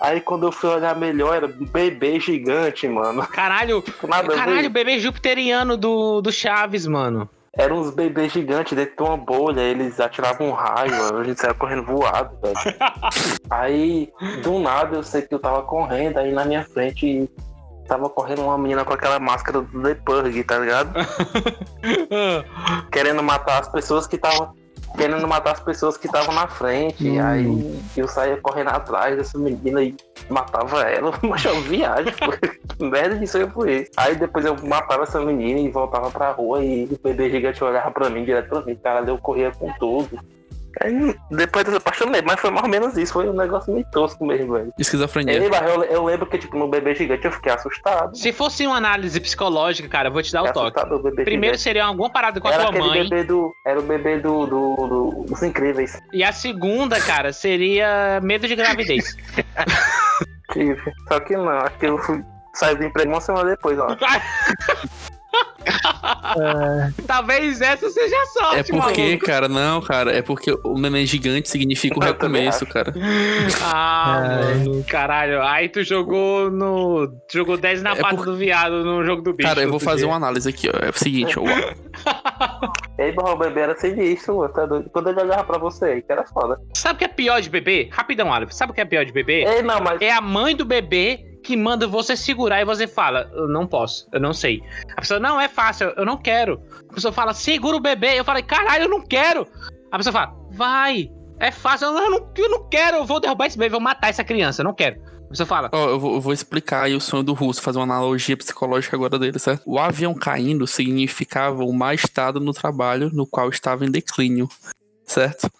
Aí quando eu fui olhar melhor, era um bebê gigante, mano. Caralho, a caralho, bebê jupiteriano do, do Chaves, mano. Eram uns bebês gigantes dentro de uma bolha, eles atiravam um raio. A gente saia correndo voado, velho. Aí, do nada, eu sei que eu tava correndo, aí na minha frente tava correndo uma menina com aquela máscara do The Purge, tá ligado? Querendo matar as pessoas que estavam. Querendo matar as pessoas que estavam na frente. Hum. Aí eu saía correndo atrás dessa menina e matava ela. Mas eu viagem, pô. Que merda de sonho foi esse. Aí depois eu matava essa menina e voltava pra rua e o bebê gigante olhava pra mim, direto pra mim. Cara, eu corria com tudo. Aí, depois dessa parte eu não lembro, mas foi mais ou menos isso. Foi um negócio meio tosco mesmo, velho. Esquizofrenia. Mas eu, eu lembro que, tipo, no bebê gigante eu fiquei assustado. Se fosse uma análise psicológica, cara, eu vou te dar o Fiquei toque. assustado, o bebê Primeiro gigante. seria alguma parada com a era tua aquele mãe. bebê do. Era o bebê do, do, do- dos incríveis. E a segunda, cara, seria medo de gravidez. Tive. Só que não, acho que eu fui. Saí do emprego uma semana depois, ó. Talvez essa seja a sorte, É porque, maluco. cara, não, cara, é porque o neném gigante significa o recomeço, cara. Ah, mano, caralho. Aí tu jogou no. tu Jogou 10 na É pata por- do viado no jogo do bicho. Cara, eu vou fazer dia. uma análise aqui, ó. É o seguinte, ó. E barra, o bebê era sinistro, mano. Tá doido. Quando ele olhava pra você aí, que era foda. Sabe o que é pior de bebê? Rapidão, Aleph. Sabe o que é pior de bebê? Ei, não, mas. É a mãe do bebê que manda você segurar e você fala, eu não posso, eu não sei. A pessoa, não, é fácil, eu não quero. A pessoa fala, segura o bebê. Eu falei, caralho, eu não quero. A pessoa fala, vai, é fácil. Eu não, eu não, quero, eu vou derrubar esse bebê, vou matar essa criança, eu não quero. A pessoa fala, Ó, eu vou, eu vou explicar aí o sonho do russo, fazer uma analogia psicológica agora dele, certo? O avião caindo significava o má estado no trabalho no qual estava em declínio, certo?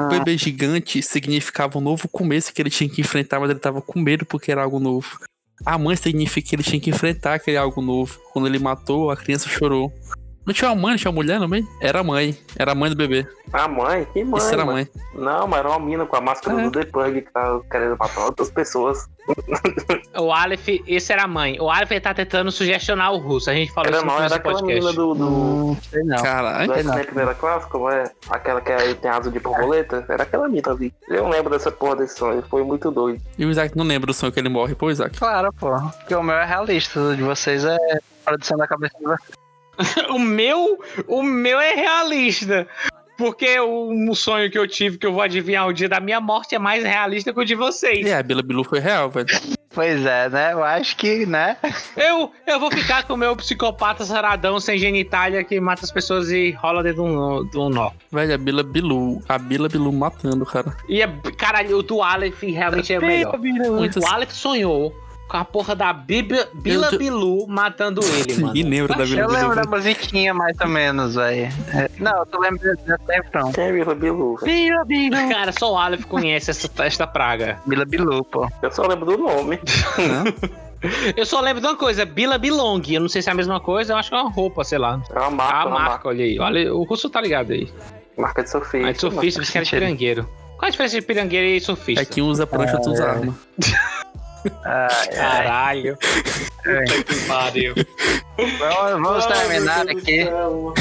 O bebê gigante significava um novo começo que ele tinha que enfrentar, mas ele tava com medo porque era algo novo. A mãe significa que ele tinha que enfrentar aquele algo novo. Quando ele matou, a criança chorou. Não tinha uma mãe, não tinha uma mulher no meio? Era a mãe. Era a mãe do bebê. A mãe? Que mãe? Isso era a mãe. Não, mas era uma mina com a máscara É. do The Pug que tá querendo matar outras pessoas. O Aleph, esse era a mãe. O Aleph tá tentando sugestionar o russo. A gente falou Era isso no não, era aquela menina podcast. do. do... Não sei não. Caralho. Não. Primeira Classe, como é? Aquela que é- tem asa de borboleta? Era aquela mina ali. Eu lembro dessa porra desse sonho, foi muito doido. E o Isaac não lembra do sonho que ele morre, pô, Isaac. Claro, pô. Porque o meu é realista, o de vocês é produção da cabeça de vocês. O meu, o meu é realista. Porque o, o sonho que eu tive, que eu vou adivinhar o dia da minha morte, é mais realista que o de vocês. E a Bila Bilu foi real, velho. Pois é, né? Eu acho que, né? Eu, eu vou ficar com o meu psicopata saradão sem genitália que mata as pessoas e rola dentro de um, um nó. Velho, a Bila Bilu. A Bila Bilu matando, cara. E, é, caralho, o do Aleph realmente é o melhor. Muitas... O Aleph sonhou com a porra da Bíblia, Bila Eu tô- Bilu matando ele, mano. Ninguém lembra da Bila Eu Bilu. lembro da musiquinha mais ou menos, velho. É, Não, eu tô lembrando tempo, não. Quem é Vila Bilu? Bila Bilu. Cara, só o Aleph conhece essa, esta praga. Bila Bilu, pô. Eu só lembro do nome. Eu só lembro de uma coisa, Bila Bilong. Eu não sei se é a mesma coisa, eu acho que é uma roupa, sei lá. É uma marca, A uma marca, marca, olha aí. Olha, o russo tá ligado aí. marca de surfista. Aí de surfista, você quer de pirangueiro. Qual a diferença de pirangueiro e surfista? É quem usa prancha, tu usa arma. Ai, ai. Caralho. Puta que pariu. Vamos, vamos terminar Ai, aqui. céu.